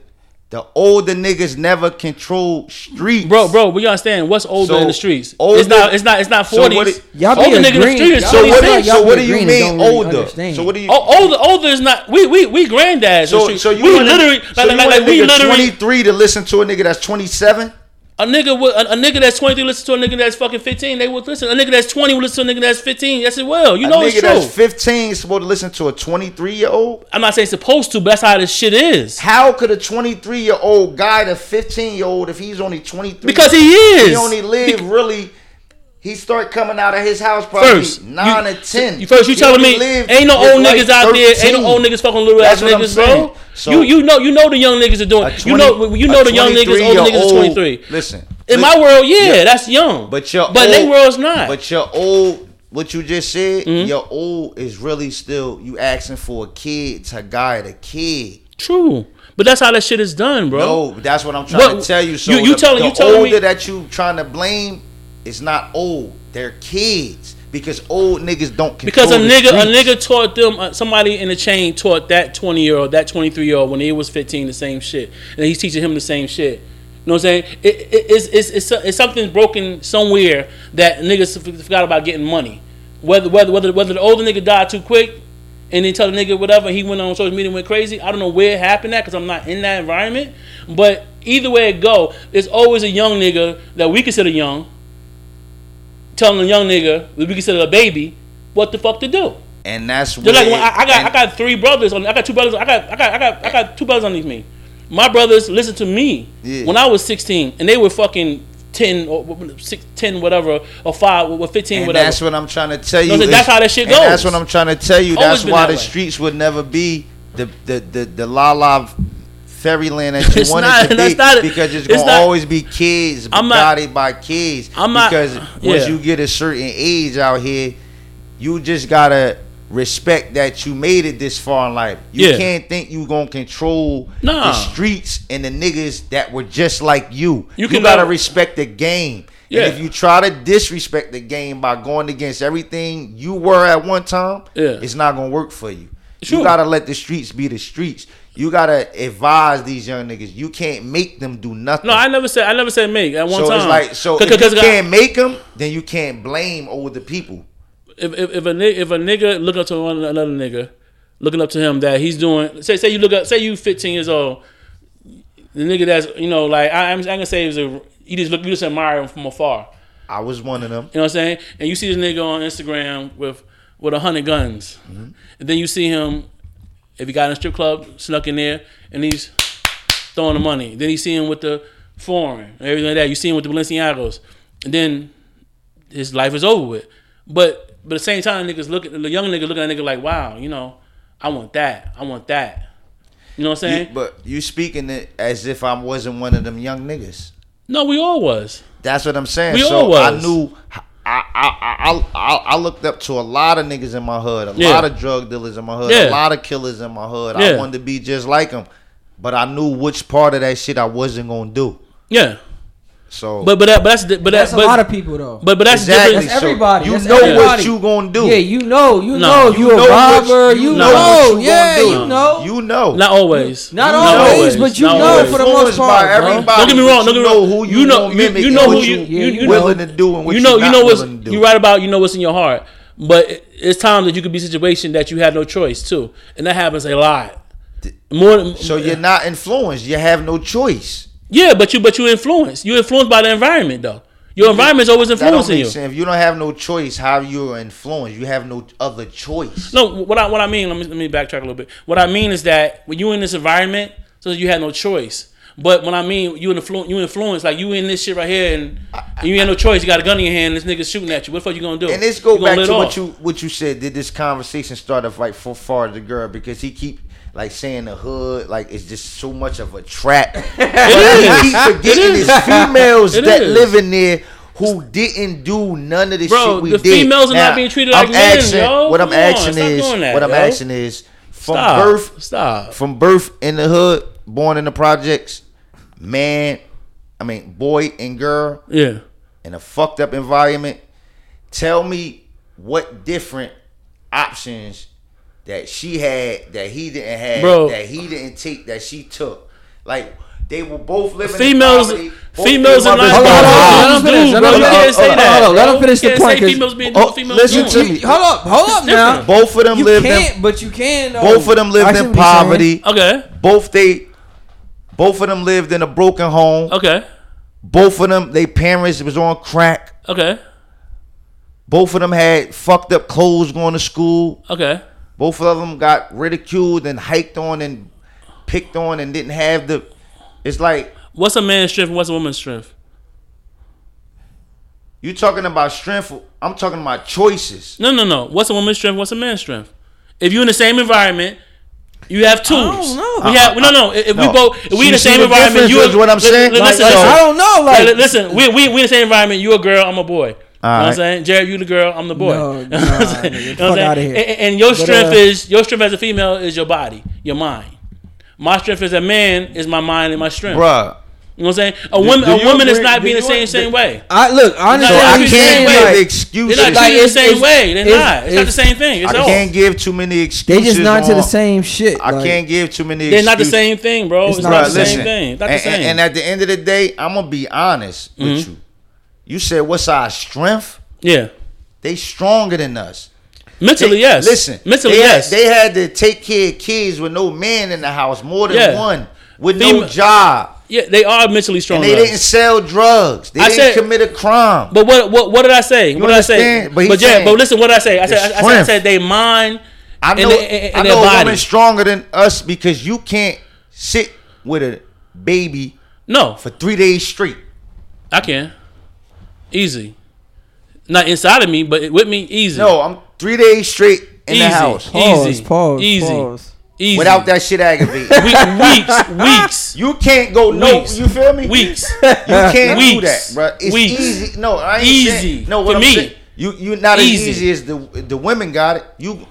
the older niggas never control streets. Bro, bro, we understand what's older so in the streets. Older, it's not it's not it's not 40s. So y'all older nigga in the streets. So what, do, so what do you mean older? Understand. So what do you oh, older older is not we we we granddads. So, so you we literally so like, like, like we literally 23 to listen to a nigga that's 27? A nigga would, a, a, nigga that's 23 listen to a nigga that's fucking 15, they would listen. A nigga that's 20 would listen to a nigga that's 15. Yes, it will. You know a it's true. A nigga that's 15 is supposed to listen to a 23 year old? I'm not saying supposed to, but that's how this shit is. How could a 23 year old guide a 15 year old if he's only 23? Because he is. He only live Be- really he start coming out of his house probably first, nine you, or ten. You, first, you telling me ain't no old niggas out there, ain't no old niggas fucking little That's ass niggas, bro. So you you know you know the young niggas are doing. 20, you know you know the young niggas, old niggas is twenty three. Listen, in my world, yeah, yeah, that's young. But your but old, they world's not. But your old. What you just said, mm-hmm. your old is really still you asking for a kid to guide a kid. True. But that's how that shit is done, bro. No, that's what I'm trying to tell you. So you, you the, telling the you telling older me that you trying to blame is not old they're kids because old niggas don't because a nigga a nigga taught them uh, somebody in the chain taught that 20 year old that 23 year old when he was 15 the same shit and he's teaching him the same shit you know what I'm saying? It, it, it's, it's, it's, it's something broken somewhere that niggas forgot about getting money. Whether whether whether whether the older nigga died too quick and then tell the nigga whatever he went on social media and went crazy. I don't know where it happened at because I'm not in that environment. But either way it go, there's always a young nigga that we consider young telling a young nigga we consider a baby what the fuck to do. And that's just like I, I, got I got three brothers on I got two brothers I got I got I got I got two brothers underneath me. My brothers listened to me yeah. when I was 16 and they were fucking 10 or 6, 10 whatever or 5 or 15 and whatever. That's what I'm trying to tell you. No, that's how that shit goes. That's what I'm trying to tell you. That's why that the way. streets would never be the the the, the la la fairyland that you want it to be not, because it's, it's gonna not, always be kids I'm guided by kids. I'm not, because yeah. once you get a certain age out here, you just gotta respect that you made it this far in life. You yeah. can't think you gonna control nah. the streets and the niggas that were just like you. You, you gotta respect the game. Yeah. And if you try to disrespect the game by going against everything you were at one time, yeah. it's not gonna work for you. Sure. You gotta let the streets be the streets. You gotta advise these young niggas. You can't make them do nothing. No, I never said. I never said make at one so time. So it's like so if you can't make them, then you can't blame older people. If if, if a if a nigga look up to one another nigga looking up to him that he's doing. Say say you look up. Say you 15 years old. The nigga that's you know like I, I'm, I'm gonna say was a you just look you just admire him from afar. I was one of them. You know what I'm saying? And you see this nigga on Instagram with with a hundred guns, Mm-hmm. and then you see him if he got in a strip club, snuck in there, and he's throwing the money. Then you see him with the foreign and everything like that. You see him with the Balenciagos, and then his life is over with. But but at the same time, niggas look at the young nigga looking at nigga like, wow, you know, I want that, I want that. You know what I'm You- saying? but you speaking it as if I wasn't one of them young niggas. no, we all was. That's what I'm saying. We so all I knew. I, I, I, I, looked up to a lot of niggas in my hood, a Yeah. lot of drug dealers in my hood, Yeah. a lot of killers in my hood. Yeah. I wanted to be just like them, but I knew which part of that shit I wasn't gonna do. Yeah, So, but but that, but that's the- but That's that, a lot of people though. But but that's exactly. different. That's everybody. So you That's know what you gonna do. Yeah, you know, you No. know, You you, know a robber. you You, know know, what you yeah, do. you know. You know. Not always. Not Not always, but you Not know always. for the most Influenced by part, everybody. Don't get me wrong. Don't get me wrong. who you you know, gonna you, mimic you know who you you, you, you willing know, to do and what you you know, you know what's willing to do. you right about. You know what's in your heart, but it's times that you could be situation that you have no choice too, and that happens a lot. More So you're not influenced. You have no choice. Yeah, but you but you influence. You influenced by the environment though. Your environment's always influencing you. sense. If you don't have no choice, how you are influenced? You have no other choice. No, what I what I mean, let me let me backtrack a little bit. What I mean is that when you in this environment, so you had no choice. But when I mean you influ- you influence, like you in this shit right here, and, and you ain't no choice. You got a gun in your hand, and this nigga shooting at you. What the fuck you gonna do? And let's go back to off. what you what you said. Did this conversation start off like for far the girl because he keep like saying the hood like it's just so much of a trap. It he keep is. forgetting It it's is. females It that is. live in there who didn't do none of the Bro, shit we the did. females are not being treated like I'm men, yo. What I'm asking is that, what I'm asking is from Stop. birth Stop. from birth in the hood, born in the projects, man, I mean boy and girl Yeah. in a fucked up environment. Tell me what different options that she had that he didn't have Bro. that he didn't take that she took. Like they were both living Females, in poverty. Both females their are not. mothers Hold on, hold on, were let him finish, do, let bro. You finish. can't say that. hold on, let him finish the You can't point, females being Oh, females listen to me. hold up, hold up now. Both of them You lived can't, in but you can. Though. both of them lived in what you're saying. poverty. Okay. Both they both of them lived in a broken home. Okay. Both of them, their parents was on crack. Okay. Both of them had fucked up clothes going to school. Okay. Both of them got ridiculed and hiked on and picked on and didn't have the. It's like What's a man's strength and what's a woman's strength? you talking about strength. I'm talking about choices. No, no, no. What's a woman's strength? What's a man's strength? If you're in the same environment, you have tools. don't know. We have no, no. If if we both, if we in the same the environment, you is what I'm saying? Listen, Like, listen, so- I don't know. Like, Like, listen, we, we we in the same environment. You a girl, I'm a boy. You know what I'm saying? Jared, you the girl, I'm the boy. No, You know what I'm saying? You know fuck what I'm saying? here. And, and your But, strength uh, is your strength as a female is your body, your mind. My strength as a man is my mind and my strength. Bruh. You know what I'm saying? A woman, do a you woman is not being the you same agree- same way. I look. I So So. I what can't saying, give like, excuses. They're not Like, treated the same it's- way. They're it's- not. It's not the same thing. It's I all. can't give too many excuses. They just not to the same shit. I like, can't give too many. They're not the same thing, bro. It's, It's not, not. the Bruh, same thing. It's not and, the same. and- and at the end of the day, I'm gonna be honest with Mm-hmm. you. You said, "What's our strength?" yeah. They stronger than us. Mentally, They- yes. Listen, Mentally, they yes. Had, they had to take care of kids with no man in the house, more than Yeah. one, with no job, yeah, they are mentally strong. and they didn't sell drugs. They I didn't said- commit a crime. But what what what did I say? what did I say? But But, yeah, but listen, what did I say? I said I, I said, I said they mind I and know, they- and- I know body. stronger than us because you can't sit with a baby No, for three days straight. I can. Easy. Not inside of me, but with me, easy. No, I'm three days straight in easy. the house Pause, easy. pause, easy. pause. Easy. without that shit aggravating. We- weeks, weeks, You can't go no. Weeks. You feel me? weeks. You can't do that, bro. It's Weeks. easy. No, I ain't Easy. Saying, no, what For I'm me. saying, you you not Easy. as easy as the the women got it. You,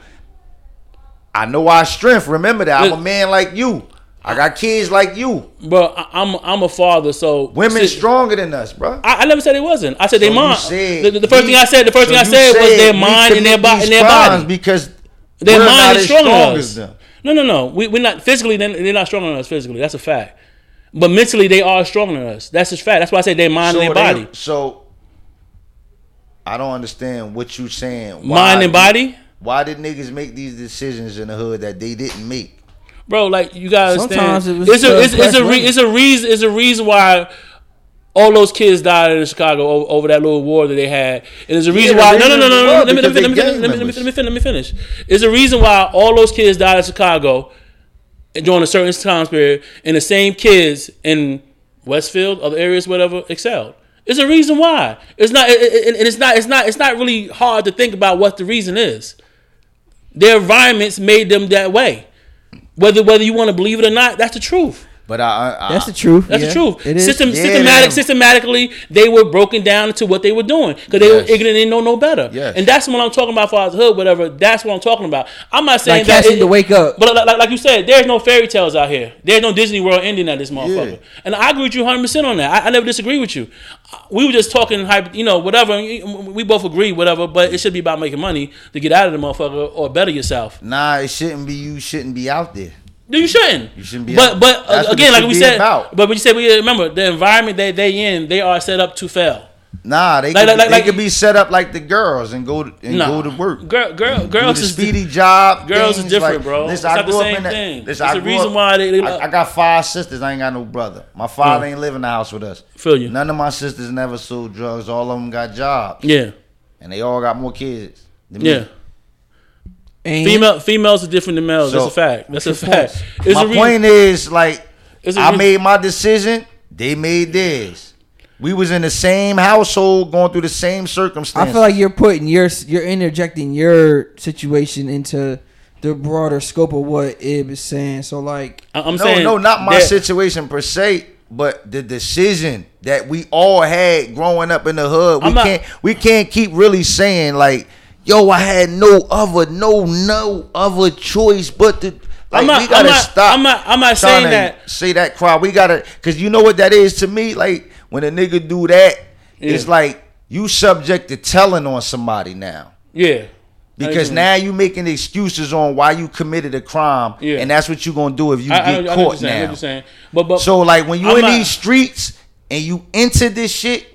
I know our strength. Remember that. I'm a man like you. I got kids like you. Bro, I- I'm I'm a father, so Women See, stronger than us, bro. I, I never said it wasn't. I said So they mind. said The, the first we- thing I said, the first so thing I you said was their mind and their body and their body. because Their mind is stronger strong than us. them. No, no, no. We, we're not physically. They're, they're not stronger than us physically. That's a fact. But mentally, they are stronger than us. That's just fact. That's why I say their mind and their body. So I don't understand what you saying. Why Mind and body. Why did niggas make these decisions in the hood that they didn't make? Bro, like you gotta Sometimes understand. it it's a it's, it's a re, it's a reason it's a reason why all those kids died in Chicago over, over that little war that they had. And there's a reason the why no no no no, no let me let me let me let me let me let me finish let me finish. There's a reason why all those kids died in Chicago during a certain time period, and the same kids in Westfield, other areas, whatever, excelled. There's a reason why. It's not, and it's not, it's not, it's not really hard to think about what the reason is. Their environments made them that way. Whether whether you want to believe it or not, that's the truth. But I, I That's the truth. That's yeah, the truth. It is. System, Yeah, systematic, them. systematically, they were broken down into what they were doing because they Yes. were ignorant and know no better. Yes. And that's what I'm talking about for our hood, whatever. That's what I'm talking about. I'm not saying Like that catching to wake up. but like, like, like you said, there's no fairy tales out here. There's no Disney World ending at this motherfucker. Yeah. And I agree with you 100 percent on that. I, I never disagree with you. We were just talking, hype, you know, whatever. We both agree, whatever. But it should be about making money to get out of the motherfucker or better yourself. nah, it shouldn't be. You shouldn't be out there. No, you shouldn't. You shouldn't be But but uh, again, like we said, about. but we said we remember the environment that they in. They are set up to fail. Nah, they Like- could, like- they like- could be set up like the girls and go to, and Nah. go to work. Girl, girl, girls is speedy job. girls is different, like, bro. Listen, It's I grew up same in that- thing. listen, It's I the reason up- why they- they- I, I got five sisters. I ain't got no brother. My father ain't live in the house with us. Feel you. None of my sisters never sold drugs. All of them got jobs, Yeah, and they all got more kids. Than yeah. Me. And Female females are different than males. So, That's a fact. That's a fact. It's my a re- point is like it's a I re- made my decision. They made theirs. We was in the same household, going through the same circumstances. I feel like you're putting your you're interjecting your situation into the broader scope of what Ib is saying. So like, I- I'm no, saying no, not my that- situation per se, but the decision that we all had growing up in the hood. We not- can't we can't keep really saying like, yo, I had no other, no, no other choice but to. Like I'm not- we gotta I'm not- stop. I'm not- I'm not saying that- Say that crowd. We gotta, cause you know what that is to me. Like when a nigga do that, it's like you subject to telling on somebody now. Yeah. Because now you making excuses on why you committed a crime, Yeah. and that's what you gonna do if you I, I, I get caught saying, I now. saying. But but So like when you I'm in not- these streets and you enter this shit,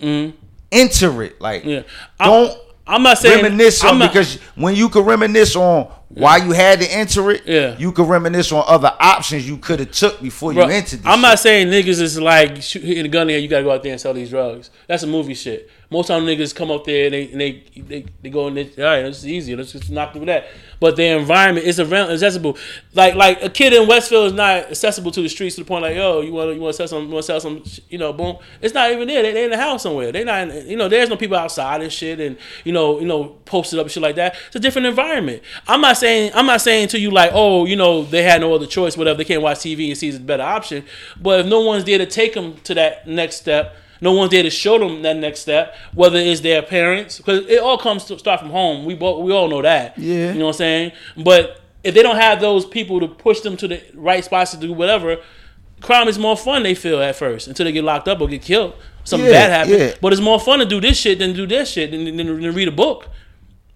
enter it. Like Mm-hmm. Yeah. Don't I'm not saying reminisce on I'm not- because when you can reminisce on why you had to enter it, Yeah. you can reminisce on other options you could have took before Bro, you entered this I'm not saying niggas is like shoot, hitting a gun there. You gotta go out there and sell these drugs. That's a movie shit. Most time niggas come up there and they and they they, they go and they, all right, it's easy. Let's just knock through that. But their environment is around accessible. Like like a kid in Westfield is not accessible to the streets to the point like yo you want to you want to sell some you want to sell some you know boom. It's not even there. They they in the house somewhere. They not in, you know there's no people outside and shit and you know you know posted up and shit like that. It's a different environment. I'm not saying I'm not saying to you like oh you know they had no other choice whatever they can't watch TV and see it's a better option. But if no one's there to take them to that next step. No one's there to show them that next step, whether it's their parents, because it all comes to start from home. We both, we all know that. Yeah. You know what I'm saying? But if they don't have those people to push them to the right spots to do whatever, crime is more fun. They feel at first until they get locked up or get killed. Something Yeah, bad happens. yeah. But it's more fun to do this shit than do this shit than, than, than read a book.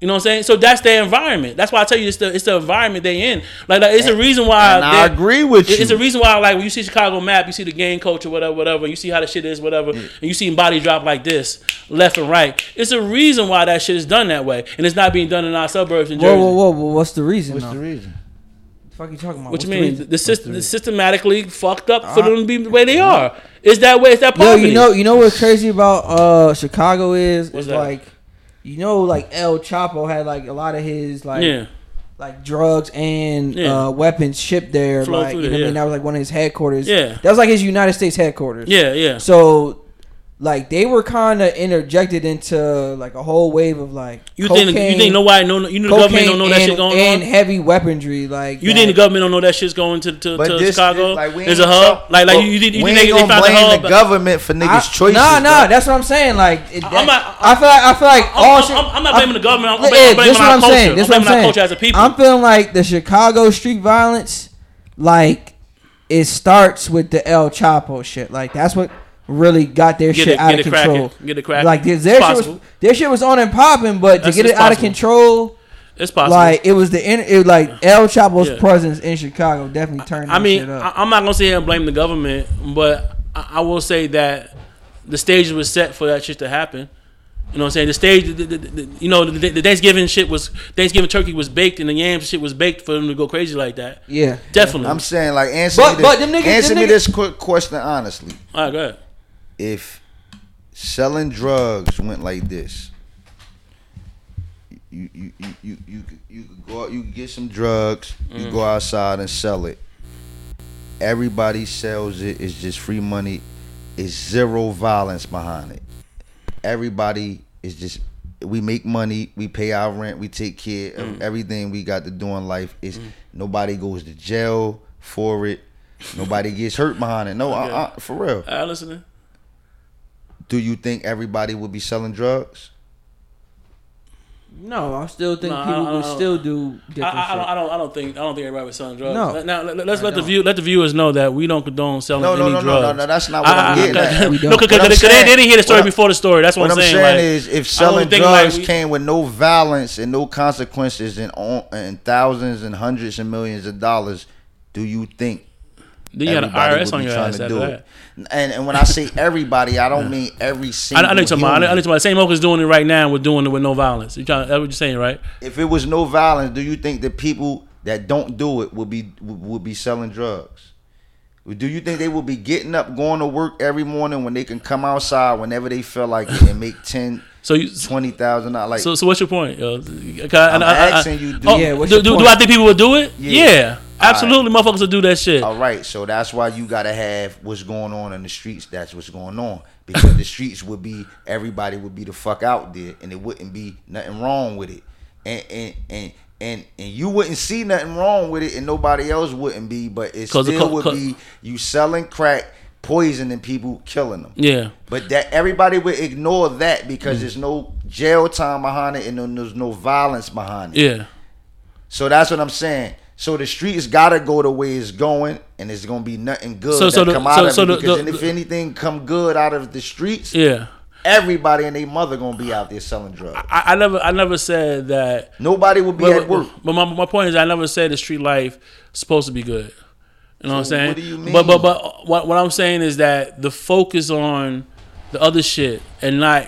You know what I'm saying? So that's their environment. That's why I tell you it's the it's the environment they in. Like, like it's the reason why. And I agree with it- It's you. the reason why, like, when you see Chicago map, you see the gang culture, whatever, whatever. You see how the shit is, whatever, and you see body drop like this, left and right. It's a reason why that shit is done that way, and it's not being done in our suburbs in whoa, Jersey. whoa, whoa, whoa, what's the reason? What's though? the reason? The fuck you talking about? What you What's the mean? reason? The, system, the systematically fucked up for them to be the way they are. It's that way. It's that Yo, poverty. you know, you know what's crazy about uh Chicago is, What's is that? like, you know, like El Chapo had like a lot of his like yeah, like drugs and Yeah. uh, weapons shipped there. Flow like, you know there, what I mean? yeah. That was like one of his headquarters. Yeah. that was like his United States headquarters. yeah, yeah. So, like, they were kind of interjected into like a whole wave of like You think you think nobody know? You know the government don't know that and, shit going and on. heavy weaponry. Like, You that- think the government don't know that shit's going to to, to this, Chicago? like, we There's a hub. talk- like like but you, you, think- you we think they, ain't they gonna found a blame hub? the government for niggas' I, choices. Nah, nah, bro. that's what I'm saying. Like, it, I'm that- not- I feel like I feel like I'm, all I'm, shit. I'm, I'm not blaming the government. I'm, Look, blaming, Ed, I'm blaming what our I'm culture. saying. I'm This what I'm blaming our saying. culture as a people. I'm feeling like the Chicago street violence, like it starts with the El Chapo shit. Like that's what really got their Get shit it- out get of it control. cracking. Get it cracking. Like their, their shit was their shit was on and popping, but That's- to get it's it out of control, it's possible. like it was the in, it was like El Chapo's Yeah. presence in Chicago definitely turned. I that mean, shit up. I, I'm not gonna sit here and blame the government, but I, I will say that the stage was set for that shit to happen. You know what I'm saying? The stage, the, the, the, you know, the, the Thanksgiving shit was Thanksgiving turkey was baked and the yams shit was baked for them to go crazy like that. Yeah, Definitely. I'm saying like answer But- me but this, them niggas- answer them me niggas- this quick question honestly. All right, go ahead. If selling drugs went like this, you you you you you, could- you could go out, you could get some drugs, you Mm. go outside and sell it. Everybody sells it. It's just free money. It's zero violence behind it. Everybody is just we make money, we pay our rent, we take care of Mm. everything we got to do in life. Is nobody goes to jail for it. Nobody gets hurt behind it. No, Okay. uh, uh, for real. Right, listening. Do you think everybody would be selling drugs? No, I still think No, people would still do I, different I, I, don't, shit. I don't. I don't think. I don't think everybody was selling drugs. No. Now let, us I let the don't. view let the viewers know that we don't condone selling No, no, any no, no, drugs. no, no. That's not what I- I'm I- getting I- at. We don't. No, because they, they didn't hear the story before the story. That's what, What I'm saying like, is, if selling drugs like, we- came with no violence and no consequences and on, and thousands and hundreds and millions of dollars, do you think then you got an everybody IRS would on be your trying ass to after do that. it? And and when I say everybody, I don't mean every I, single. I know you're talking about. I know human. you're talking about. Same Oakland's doing it right now. We're doing it with no violence. You trying? That's what you're saying, right? If it was no violence, do you think the people that don't do it would be would be selling drugs? Do you think they will be getting up, going to work every morning when they can come outside whenever they feel like it and make ten, So you. twenty thousand dollars? Like So, so what's your point? Yo? 'Cause I'm I- I- I- asking you, do- oh, Yeah, what's do, your do, do? I think people would do it? Yeah. Yeah, absolutely. Motherfuckers will do that shit. All right, so that's why you gotta have what's going on in the streets. That's what's going on because the streets would be everybody would be the fuck out there, and it wouldn't be nothing wrong with it, and and and and, and you wouldn't see nothing wrong with it, and nobody else wouldn't be, but it still co- would co- be you selling crack, poisoning people, killing them. Yeah. But that everybody would ignore that because Mm. there's no jail time behind it, and then there's no violence behind it. Yeah. So that's what I'm saying. So the streets gotta go the way it's going, and it's gonna be nothing good So- that so the- come out so- of so it. the- Because the- and if anything come good out of the streets, Yeah. everybody and their mother gonna be out there selling drugs. I, I never, I never said that. Nobody would be But, at work. but my, my point is, I never said the street life supposed to be good. You know what I'm saying? what do you mean? But but but what what I'm saying is that the focus on the other shit and not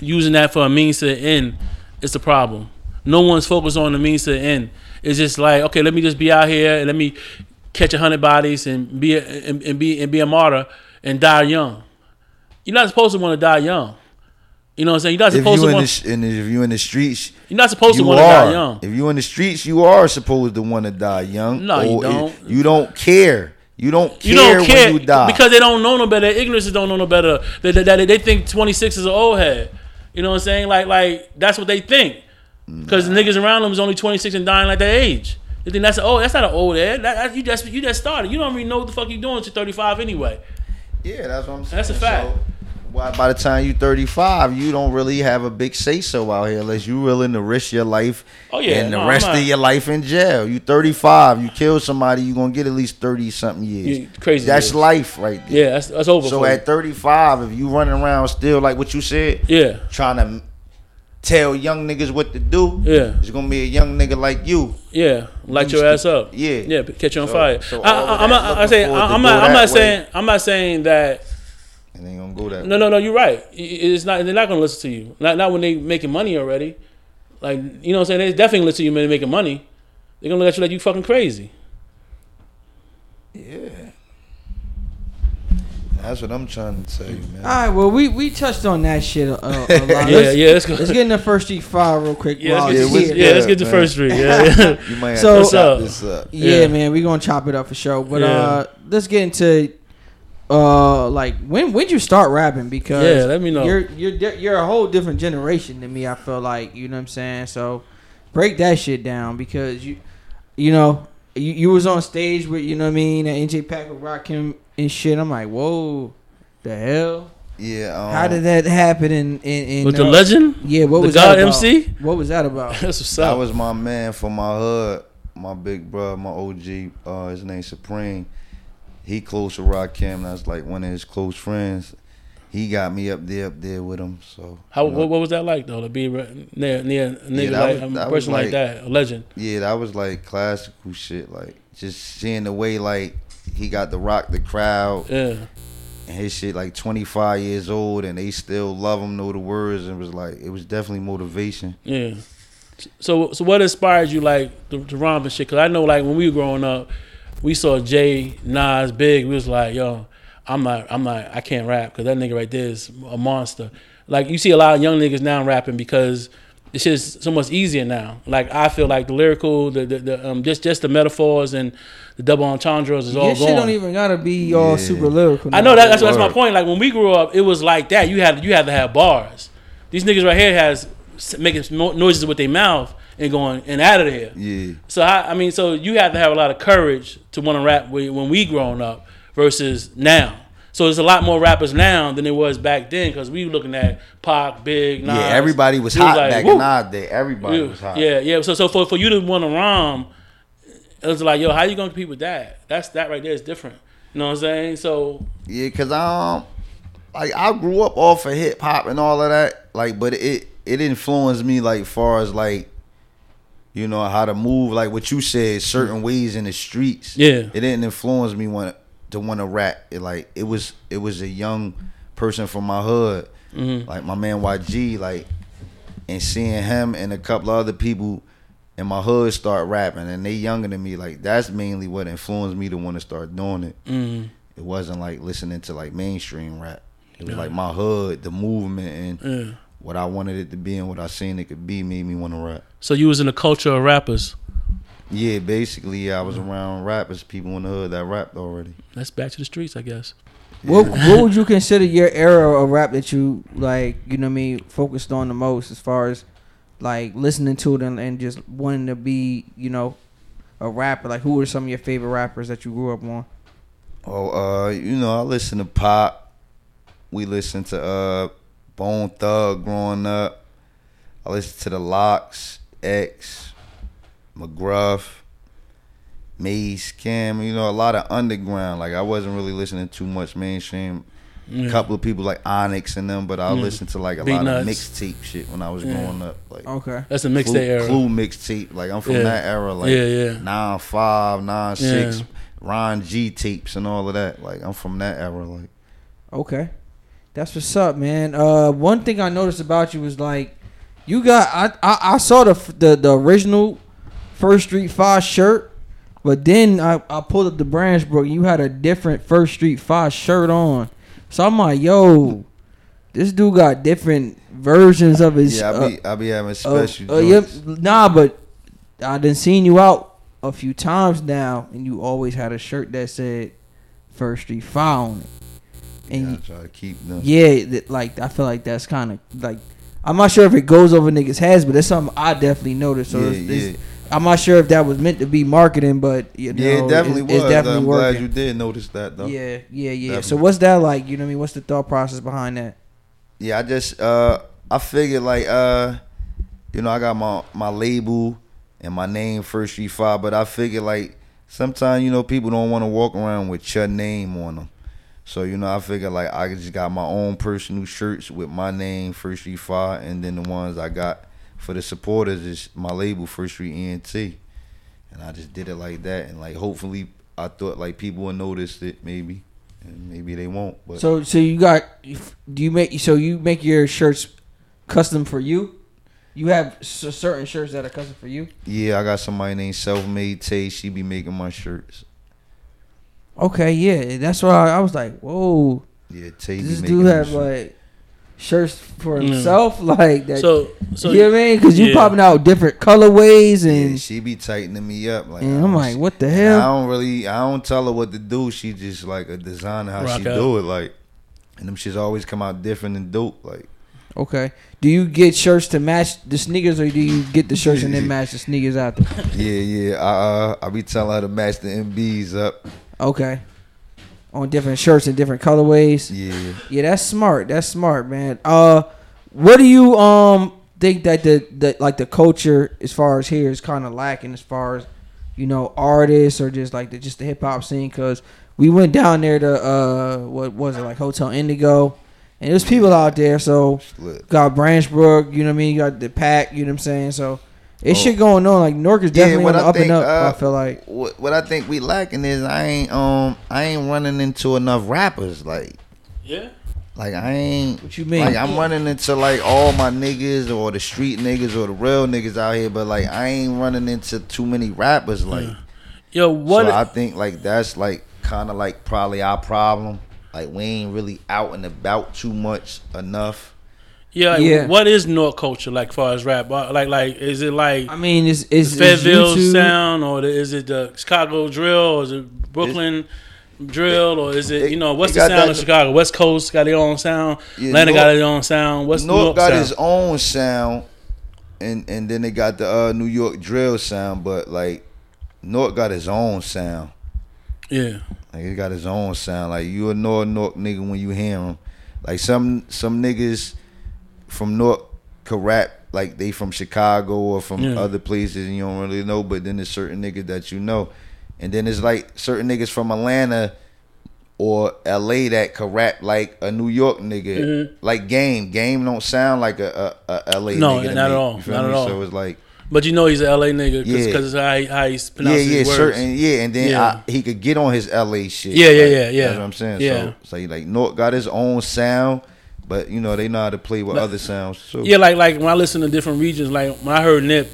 using that for a means to the end is the problem. No one's focused on the means to the end. It's just like okay, let me just be out here and let me catch a hundred bodies and be a, and, and be and be a martyr and die young. You're not supposed to want to die young. You know what I'm saying? You're not supposed you to in the want. sh- and if you in the streets, You're not supposed to want to die young. If you in the streets, you are supposed to want to die young. No, you don't. it- you don't care. You don't care You don't care when you die. because they don't know no better. Ignorance don't know no better. They, they, they, they think 26 is an old head. You know what I'm saying? Like like that's what they think. Because the niggas around them is only 26 and dying like that age. They think that's oh that's not an old head. That, that- you just you just started. You don't even know what the fuck you're doing to 35 anyway. Yeah, that's what I'm saying. That's a fact. So, why by the time you're 35, you don't really have a big say so out here unless you willing to risk your life Oh, yeah. and the No, rest of your life in jail. You 35, you kill somebody, you're going to get at least 30 something years. You- crazy That's years. life right there. Yeah, that's that's over. So at 35, if you running around still like what you said, yeah, trying to tell young niggas what to do, Yeah. it's going to be a young nigga like you. yeah, light You your ass up. yeah. yeah, catch you on So- fire. so I, all of I, I'm that, not. I say I'm not. I'm not way. saying. I'm not saying that. And ain't going to go that No, no, no. You're right. It's not. They're not gonna listen to you. Not not when they making money already. Like you know what I'm saying. They definitely listen to you when they making money. They're gonna look at you like you fucking crazy. Yeah. That's what I'm trying to tell you, man. All right, well, we, we touched on that shit a, a, a lot. Yeah, let's, yeah. Let's go. let's get in the first street file real quick. Yeah, let's get, Yeah, here. what's yeah, let's get to man? first street. Yeah, yeah. You might have So- to What's chop up? this up. Yeah, Yeah. man, we gonna chop it up for sure. But Yeah. uh, let's get into uh, like when when you start rapping because Yeah, let me know. You're you're you're a whole different generation than me. I feel like you know what I'm saying. So break that shit down because you you know you, you was on stage with you know what I mean and NJPAC with Rakim and shit. I'm like, whoa, the hell. Yeah. Um, How did that happen? In in, in With the uh, legend, Yeah, what the was God that about? MC. What was that about? That's what's up. That up. was my man for my hood, my big brother, my OG. Uh, his name Supreme. He close to Rakim. That's like one of his close friends. He got me up there, up there with him. So How you know, what, what was that like though to be re- near near a nigga that like was- a person like, like- that, a legend. yeah, that was like classical shit. Like just seeing the way like he got to rock the crowd. Yeah, and his shit like 25 years old, and they still love him, know the words, and it was like it was definitely motivation. Yeah. So so what inspired you like to, to rhyme and shit? Cause I know like when we were growing up, we saw Jay Nas Big. We was like, yo, I'm not, I'm not, I can't rap because that nigga right there is a monster. Like you see a lot of young niggas now rapping because this shit is so much easier now. Like I feel like the lyrical, the the, the um, just just the metaphors and the double entendres is all Your gone. shit don't even gotta be all Yeah. super lyrical. I know that, that's that's my point. Like when we grew up, it was like that. You had you had to have bars. These niggas right here has making noises with their mouth and going and out of here. Yeah. So I, I mean, so you have to have a lot of courage to want to rap when when we growing up versus now. So there's a lot more rappers now than there was back then because we were looking at Pac, Big, Nas. Yeah, everybody was We hot like, back woo. in our day. Everybody Yeah, was hot. Yeah, yeah. So so for, for you to want to rhyme, it was like, yo, how you gonna compete with that? That's that right there is different. You know what I'm saying? So Yeah, cause I um, like I grew up off of hip hop and all of that. Like, but it it influenced me like far as like, you know how to move. Like what you said, certain ways in the streets. Yeah. it didn't influence me want to want to rap. It like it was it was a young person from my hood, Mhm. like my man YG, like, and seeing him and a couple of other people. in my hood start rapping and they younger than me like that's mainly what influenced me to want to start doing it mm, it wasn't like listening to like mainstream rap. It was like my hood, the movement, and yeah. what I wanted it to be and what I seen it could be made me want to rap. So you was in the culture of rappers. Yeah, basically, I was around rappers, people in the hood that rapped already. That's back to the streets, I guess. What what would you consider your era of rap that you like? You know what I mean? Focused on the most as far as like listening to it and, and just wanting to be, you know, a rapper. Like, who are some of your favorite rappers that you grew up on? Oh, uh, you know, I listen to pop. We listen to uh Bone Thug growing up. I listen to the LOX, X, McGruff, Mase, Cam. You know, a lot of underground. Like I wasn't really listening to much mainstream. Yeah. A couple of people like Onyx and them, but I Yeah. listened to like a Beat lot of mixtape shit when I was Yeah. growing up. Like Okay. That's a mixtape Clue, era. Clue mixtape. Like I'm from Yeah. that era. Like Yeah, yeah. nine five, nine six, Yeah. Ron G tapes and all of that. Like I'm from that era. Like Okay. That's what's up, man. Uh, one thing I noticed about you was like, you got I I, I saw the, the the original First Street Five shirt, but then I, I pulled up the Branch Brook. You had a different First Street Five shirt on, so I'm like, yo, this dude got different versions of his. yeah, I uh, be I be having uh, special. uh, yeah, joints. nah, but I done seen you out a few times now, and you always had a shirt that said First Street Five on it, and Yeah, I try to keep them. yeah, that, like I feel like that's kind of like I'm not sure if it goes over niggas' heads, but it's something I definitely noticed. So yeah, it's, it's, yeah. I'm not sure if that was meant to be marketing, but you know, Yeah, it definitely it's, was. It's definitely I'm working. glad you did notice that though. yeah, yeah, yeah. So what's that like? You know what I mean? What's the thought process behind that? Yeah, I just uh I figured like uh you know I got my my label and my name First Street Five, but I figured like sometimes you know people don't want to walk around with your name on them. So you know I figured like I just got my own personal shirts with my name First Street Five, and then the ones I got for the supporters is my label First Street ENT, and I just did it like that, and like hopefully I thought like people would notice it maybe, and maybe they won't. But So so you got do you make so you make your shirts custom for you? You have s- certain shirts that are custom for you. Yeah, I got somebody named Self Made Tay. She be making my shirts. Okay, yeah, that's why I, I was like, whoa, Yeah, Tay be this making dude have shirts. like shirts for Mm. himself, like that. So so you know what I mean? Because you yeah. popping out different colorways Yeah, and she be tightening me up. Like and I I'm like, what the hell? I don't really, I don't tell her what to do. She just like a designer how Rock she out. do it. Like, and them shits always come out different and dope. Like, Okay. Do you get shirts to match the sneakers, or do you get the shirts and then match the sneakers out there? yeah, yeah. I, uh, I be telling her to match the MBs up. Okay. On different shirts and different colorways. Yeah, Yeah, that's smart. That's smart, man. Uh, what do you um think that the, the like the culture as far as here is kind of lacking as far as you know artists or just like the just the hip hop scene? Because we went down there to uh what was it like Hotel Indigo, and there's people out there. So got Branch Brook, you know what I mean? You got the pack, you know what I'm saying? So it's Oh. shit going on. Like Newark is Yeah, definitely what on the I up and up. uh, I feel like what, what I think we lacking is I ain't um I ain't running into enough rappers like Yeah. Like I ain't. What you mean? Like I'm running into like all my niggas or the street niggas or the real niggas out here, but like I ain't running into too many rappers. Like, Yo, what? so I think like that's like kind of like probably our problem. Like we ain't really out and about too much enough. Yeah, like, Yeah. What is Newark culture like, far as rap? Uh, Like, like, is it like I mean, is is Fayetteville YouTube, sound, or the, is it the Chicago drill, or is it Brooklyn drill, or is it, it- you know what's the sound that- of Chicago? West Coast got their own sound. Yeah, Atlanta got Newark- their own sound. What's Newark Newark got sound? his own sound, and and then they got the uh, New York drill sound, but like Newark got his own sound. yeah, Like he got his own sound. Like you a Newark Newark nigga when you hear him. Like some some niggas from Newark could rap like they from Chicago or from Yeah. other places and you don't really know. But then there's certain niggas that you know, and then there's like certain niggas from Atlanta or L.A. that could rap like a New York nigga. Mhm. Like Game. Game don't sound like a, a, a L.A. No, nigga. not at all. Not me? at all. So it's like but you know he's a LA nigga because Yeah. it's how he, how he yeah, yeah, his words. certain, yeah, and then Yeah. I, he could get on his LA shit. Yeah, yeah, yeah, yeah. That's what I'm saying. Yeah. So, so he, like Newark got his own sound, but you know they know how to play with other sounds too. Yeah, like like when I listen to different regions, like when I heard Nip,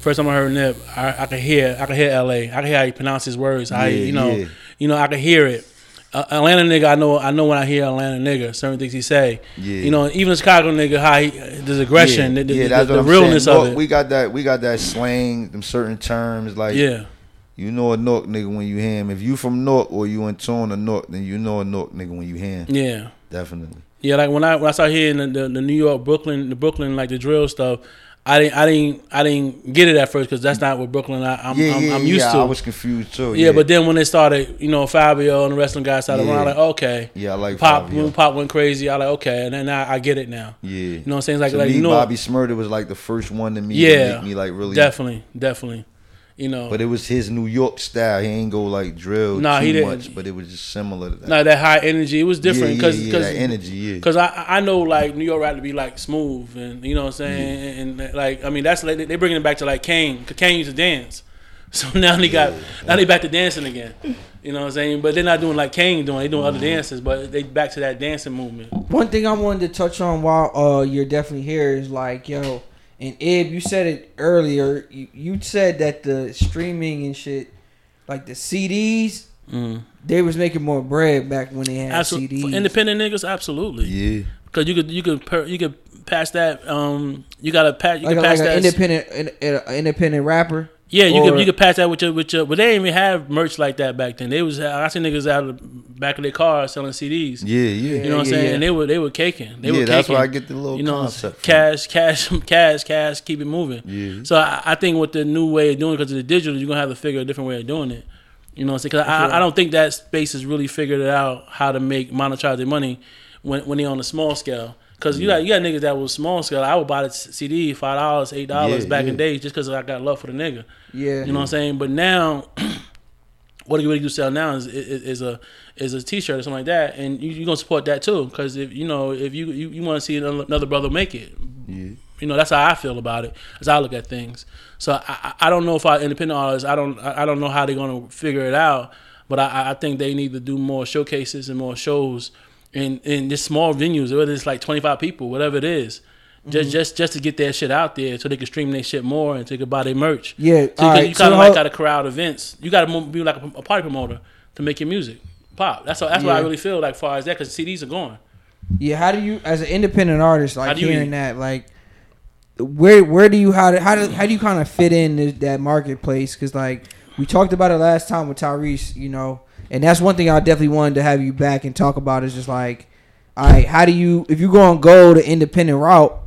first time I heard Nip, I, I could hear I could hear L.A. I could hear how he pronounce his words. Yeah, you know, yeah. you know, I could hear it. Uh, Atlanta nigga, I know, I know when I hear Atlanta nigga, certain things he say. Yeah. You know, even Chicago nigga, how he, his aggression, yeah, the, the, yeah, the- that's the realness saying. of Newark, it. We got that. We got that slang, them certain terms. Like yeah, you know a Newark nigga when you hear him. If you from Newark or you in tune to Newark, then you know a Newark nigga when you hear him. yeah. Definitely. Yeah, like when I when I started hearing the, the, the New York, Brooklyn, the Brooklyn like the drill stuff, I didn't I didn't I didn't get it at first because that's not what Brooklyn I, I'm yeah, I'm, yeah, I'm used yeah. to. I was confused too. yeah, but then when they started, you know, Fivio and the wrestling guys started around, like okay, yeah, I like pop Fivio. when pop went crazy. I like okay, and then I, I get it now. Yeah, You know what I'm saying? Like to like me, you know, Bobby Shmurda was like the first one to me. Yeah, to make me like really definitely, definitely. You know, But it was his New York style. He ain't go like drill Nah, too he didn't. much, but it was just similar to that. like that high energy, it was different yeah, because yeah, yeah, because that energy, yeah. Because I I know like New York rap to be like smooth and you know what I'm saying and, and, like I mean that's like they bringing it back to like Kane because Kane used to dance, so now they got now they back to dancing again, you know what I'm saying? But they're not doing like Kane doing they doing other Mm-hmm. dances, but they back to that dancing movement. One thing I wanted to touch on while uh you're definitely here is like yo, and Ib, you said it earlier. You, you said that the streaming and shit, like the CDs, Mm. they was making more bread back when they had Absolutely, CDs. independent niggas, absolutely. Yeah, Because you could you could per, you could pass that um you gotta pass you like, could a, pass like that an independent, an, an independent rapper. Yeah, you Or- could you could pass that with your with your, but they didn't even have merch like that back then. They was I seen niggas out of the back of their car selling CDs. yeah, yeah. You know what I'm Yeah, saying? yeah. And they were they were caking. They yeah, were that's caking. where I get the little you know, concept. from. cash, cash, cash, cash. Keep it moving. Yeah. So I, I think with the new way of doing it, because of the digital, you're gonna have to figure a different way of doing it. You know, what I'm saying? because I, I don't think that space has really figured it out how to make monetize their money when when they're on a small scale. Because you got you got niggas that was small scale. I would buy the CD five dollars, eight dollars Yeah, back yeah. in days just because I got love for the nigga. Yeah, You know what I'm saying? But now, what you really do sell now is, is is a is a T-shirt or something like that, and you are gonna support that too because if you know if you you, you want to see another brother make it, Yeah. you know that's how I feel about it as I look at things. So I I, don't know if our independent artists I don't I I don't know how they're gonna figure it out, but I I think they need to do more showcases and more shows in in just small venues, whether it's like 25 people, whatever it is. Just, mm-hmm. just, just to get their shit out there, so they can stream their shit more and so they can buy their merch. Yeah, So you, right, you kind of how- like got to crowd events. You got to be like a, a party promoter to make your music pop. That's what, that's what I really feel like, far as that, because CDs are gone. Yeah, how do you, as an independent artist, like hearing eat? that, like, where where do you how do, how do how do you kind of fit in this, that marketplace? Because like we talked about it last time with Tyrese, you know, and that's one thing I definitely wanted to have you back and talk about is just like, all right, how do you if you go and go the independent route,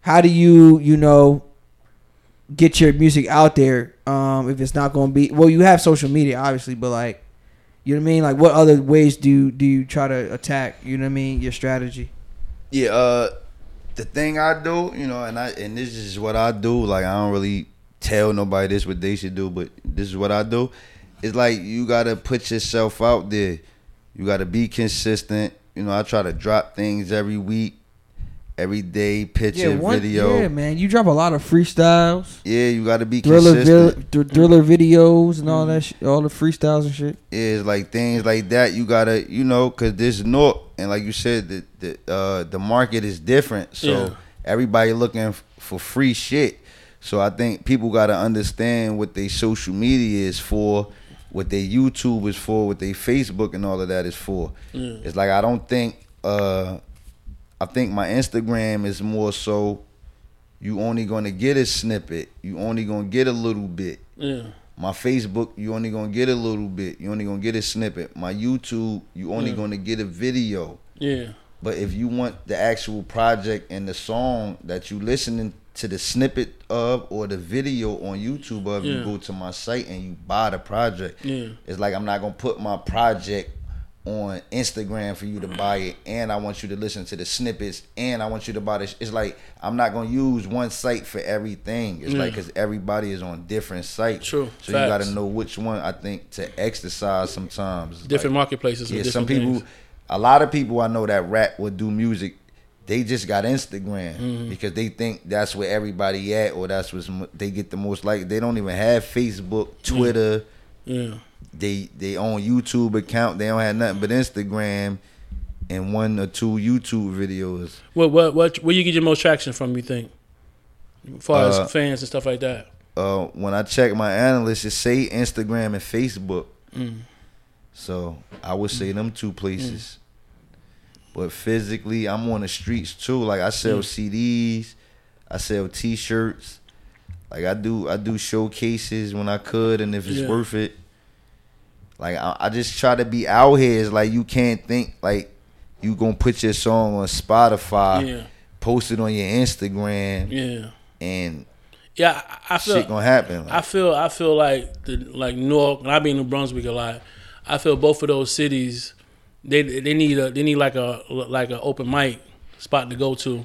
how do you you know get your music out there? Um, if it's not going to be well, you have social media obviously, but like. You know what I mean? Like, what other ways do do you try to attack? You know what I mean? Your strategy. Yeah, uh the thing I do, you know, and I and this is what I do, like I don't really tell nobody this what they should do, but this is what I do. It's like you gotta put yourself out there. You gotta be consistent. You know, I try to drop things every week, every day, picture, one, video. Yeah, man, you drop a lot of freestyles, Yeah, you gotta be thriller, consistent. vil- th- thriller videos, and all that, sh- all the freestyles and shit. is like things like that. You gotta, you know, cause this North, and like you said, the the uh, the market is different. So Yeah. everybody looking f- for free shit. So I think people got to understand what their social media is for, what their YouTube is for, what their Facebook and all of that is for. Yeah. It's like I don't think. uh I think my Instagram is more so. You only gonna get a snippet. You only gonna get a little bit. Yeah. My Facebook, you only gonna get a little bit. You only gonna get a snippet. My YouTube, you only Yeah. gonna get a video. Yeah. But if you want the actual project and the song that you listening to the snippet of or the video on YouTube of, Yeah. you go to my site and you buy the project. Yeah. It's like I'm not gonna put my project on Instagram for you to buy it, and I want you to listen to the snippets, and I want you to buy this. It's like I'm not gonna use one site for everything. It's like because everybody is on different sites. True. So you got to know which one. I think to exercise sometimes. Different Like, marketplaces. yeah, some people, things. a lot of people I know that rap would do music. They just got Instagram Mm-hmm. because they think that's where everybody at, or that's what they get the most like. They don't even have Facebook, Twitter. Yeah. They they own YouTube account. They don't have nothing but Instagram and one or two YouTube videos. What what what where you get your most traction from? You think, as far Uh, as fans and stuff like that? Uh, when I check my analysts, it say Instagram and Facebook. Mm. So I would say them two places. But physically, I'm on the streets too. Like I sell mm. CDs, I sell T-shirts. Like I do, I do showcases when I could, and if it's Yeah. worth it. Like I, I just try to be out here. It's like you can't think like you gonna put your song on Spotify, yeah. post it on your Instagram, Yeah. and Yeah. I, I feel. shit gonna happen. Like, I feel I feel like the like Newark and I be in New Brunswick a lot. I feel both of those cities they they need a they need like a like an open mic spot to go to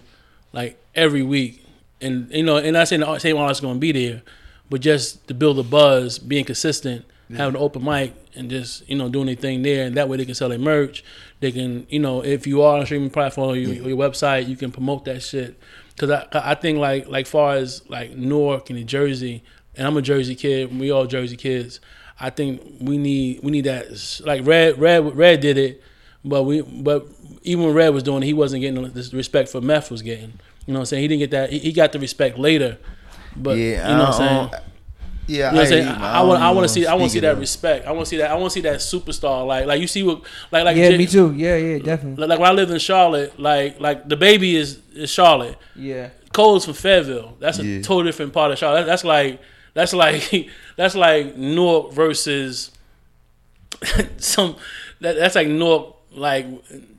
like every week. And you know, and I say the same artist going to be there, but just to build a buzz, being consistent, having an open mic, and just you know doing anything there, and that way they can sell their merch. They can you know if you are on a streaming platform or, you, or your website, you can promote that shit. Cause I I think like like far as like Newark and New Jersey, and I'm a Jersey kid. We all Jersey kids. I think we need we need that like Red Red Red did it, but we but even when Red was doing it, he wasn't getting the respect for Meth was getting. You know what I'm saying? He didn't get that. He, he got the respect later, but yeah, you know what I'm saying. don't- You Yeah, know what I'm saying? hear. I, want. I want to see. I want to see that respect. I want to see that. I want to see that superstar. Like, like you see what, like, like yeah, J- me too. Yeah, yeah, definitely. Like when I lived in Charlotte, like, like DaBaby is is Charlotte. Yeah. Cole's from Fayetteville. That's a Yeah. totally different part of Charlotte. That- That's like that's like that's like Newark versus some. That, that's like Newark, like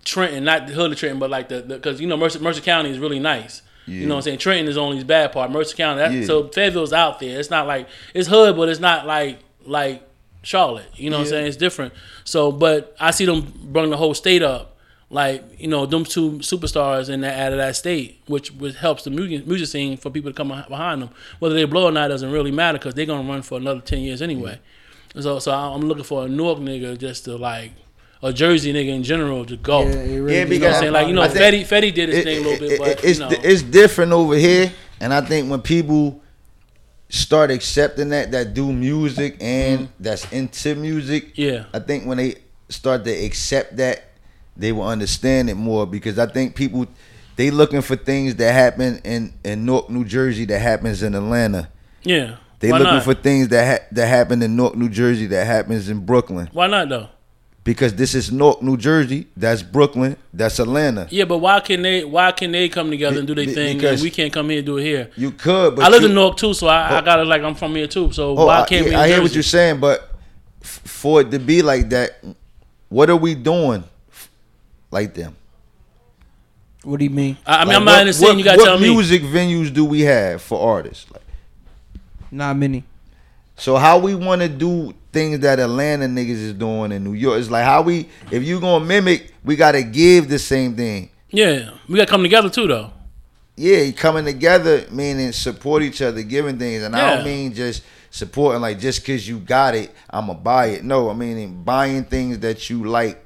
Trenton, not the hood of Trenton, but like the because you know Mercer, Mercer County is really nice. You know what I'm saying? Trenton is only his bad part. Mercer County, that, Yeah. so Fayetteville's out there. It's not like it's hood, but it's not like like Charlotte. You know what I'm saying? It's different. So, but I see them bring the whole state up. Like you know, them two superstars in that out of that state, which which helps the music music scene for people to come behind them. Whether they blow or not doesn't really matter because they're gonna run for another ten years anyway. So, so I'm looking for a Newark nigga just to like a Jersey nigga in general to go. Yeah, really Yeah, just You know I'm because- saying? Like, you know, I Fetty, Fetty did his It- thing a little bit, it- but, it's you know. it's different over here, and I think when people start accepting that that do music and mm-hmm. that's into music, Yeah. I think when they start to accept that, they will understand it more because I think people they looking for things that happen in in Newark, New Jersey that happens in Atlanta. yeah. They Why looking not? for things that ha- that happen in Newark, New Jersey that happens in Brooklyn Why not, though? Because this is Newark, New Jersey, that's Brooklyn, that's Atlanta. Yeah, but why can they why can they come together and do their thing and we can't come here and do it here? You could, but I live you, in Newark too, so I, I Oh. gotta like I'm from here too. So Oh, why I, can't we? yeah, in I hear what you're saying, but f- for it to be like that, what are we doing f- like them? What do you mean? I, I mean, Like, I'm not what- in the what- You gotta what tell me. What music venues do we have for artists? Like, Not many. So how we want to do things that Atlanta niggas is doing in New York? It's like how we, if you gonna mimic, we gotta give the same thing. Yeah, we gotta come together too, though. Yeah, coming together meaning support each other, giving things, and I don't mean just supporting like just because you got it, I'ma buy it. No, I mean buying things that you like,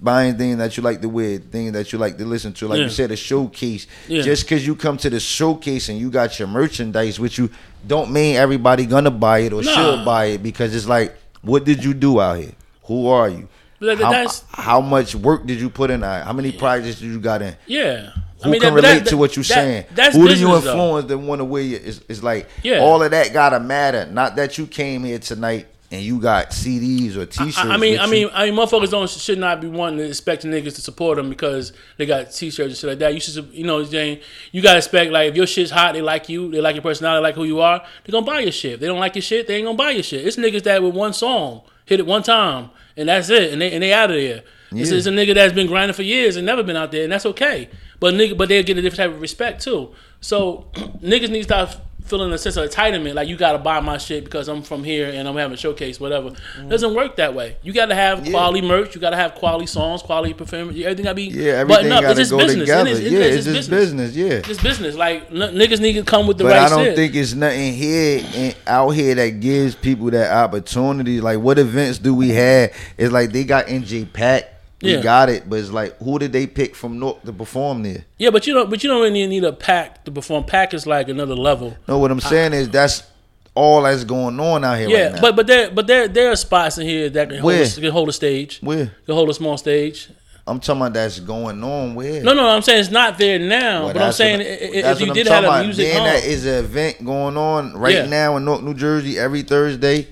buying things that you like to wear, things that you like to listen to. Like Yeah. you said, a showcase. Yeah. Just because you come to the showcase and you got your merchandise with you, don't mean everybody gonna buy it or Nah. should buy it because it's like, what did you do out here? Who are you? But how, how much work did you put in? How many projects did you got in? yeah. Who can that- relate that- to what you're that- saying? That's Who do you business, though. influence that want to wear you? It's, it's like Yeah. all of that gotta matter. Not that you came here tonight and you got CDs or T-shirts. I, I mean, I you. mean, I mean, motherfuckers don't should not be wanting to expect niggas to support them because they got t-shirts and shit like that. You should, you know, Jane, you gotta expect like if your shit's hot, they like you, they like your personality, they like who you are, they gonna buy your shit. If they don't like your shit, they ain't gonna buy your shit. It's niggas that with one song hit it one time and that's it, and they and they out of there. It's, Yeah. it's a nigga that's been grinding for years and never been out there, and that's okay. But nigga, but they'll get a different type of respect too. So niggas need to start feeling a sense of entitlement, like you gotta buy my shit because I'm from here and I'm having a showcase, whatever. Mm. Doesn't work that way. You gotta have Yeah. quality merch, you gotta have quality songs, quality performance. Everything gotta be yeah, everything up. It's just go business. together. It is- it yeah, is it's just business. Yeah. It's business. Like n- niggas need to come with the But right I don't shit. think it's nothing here and out here that gives people that opportunity. Like, what events do we have? It's like they got NJPAC. We Yeah. got it, but it's like, who did they pick from Newark to perform there? yeah, but you don't. But you don't really need a pack to perform. Pack is like another level. No, what I'm saying is that's all that's going on out here Yeah, right now. but but there but there there are spots in here that can hold, a, can hold a stage. where Can hold a small stage. I'm talking about that's going on where? No, no, I'm saying it's not there now. Well, but I'm saying what- i- i- if you I'm did have a about. music Being home, that is an event going on right Yeah. now in Newark New Jersey, every Thursday,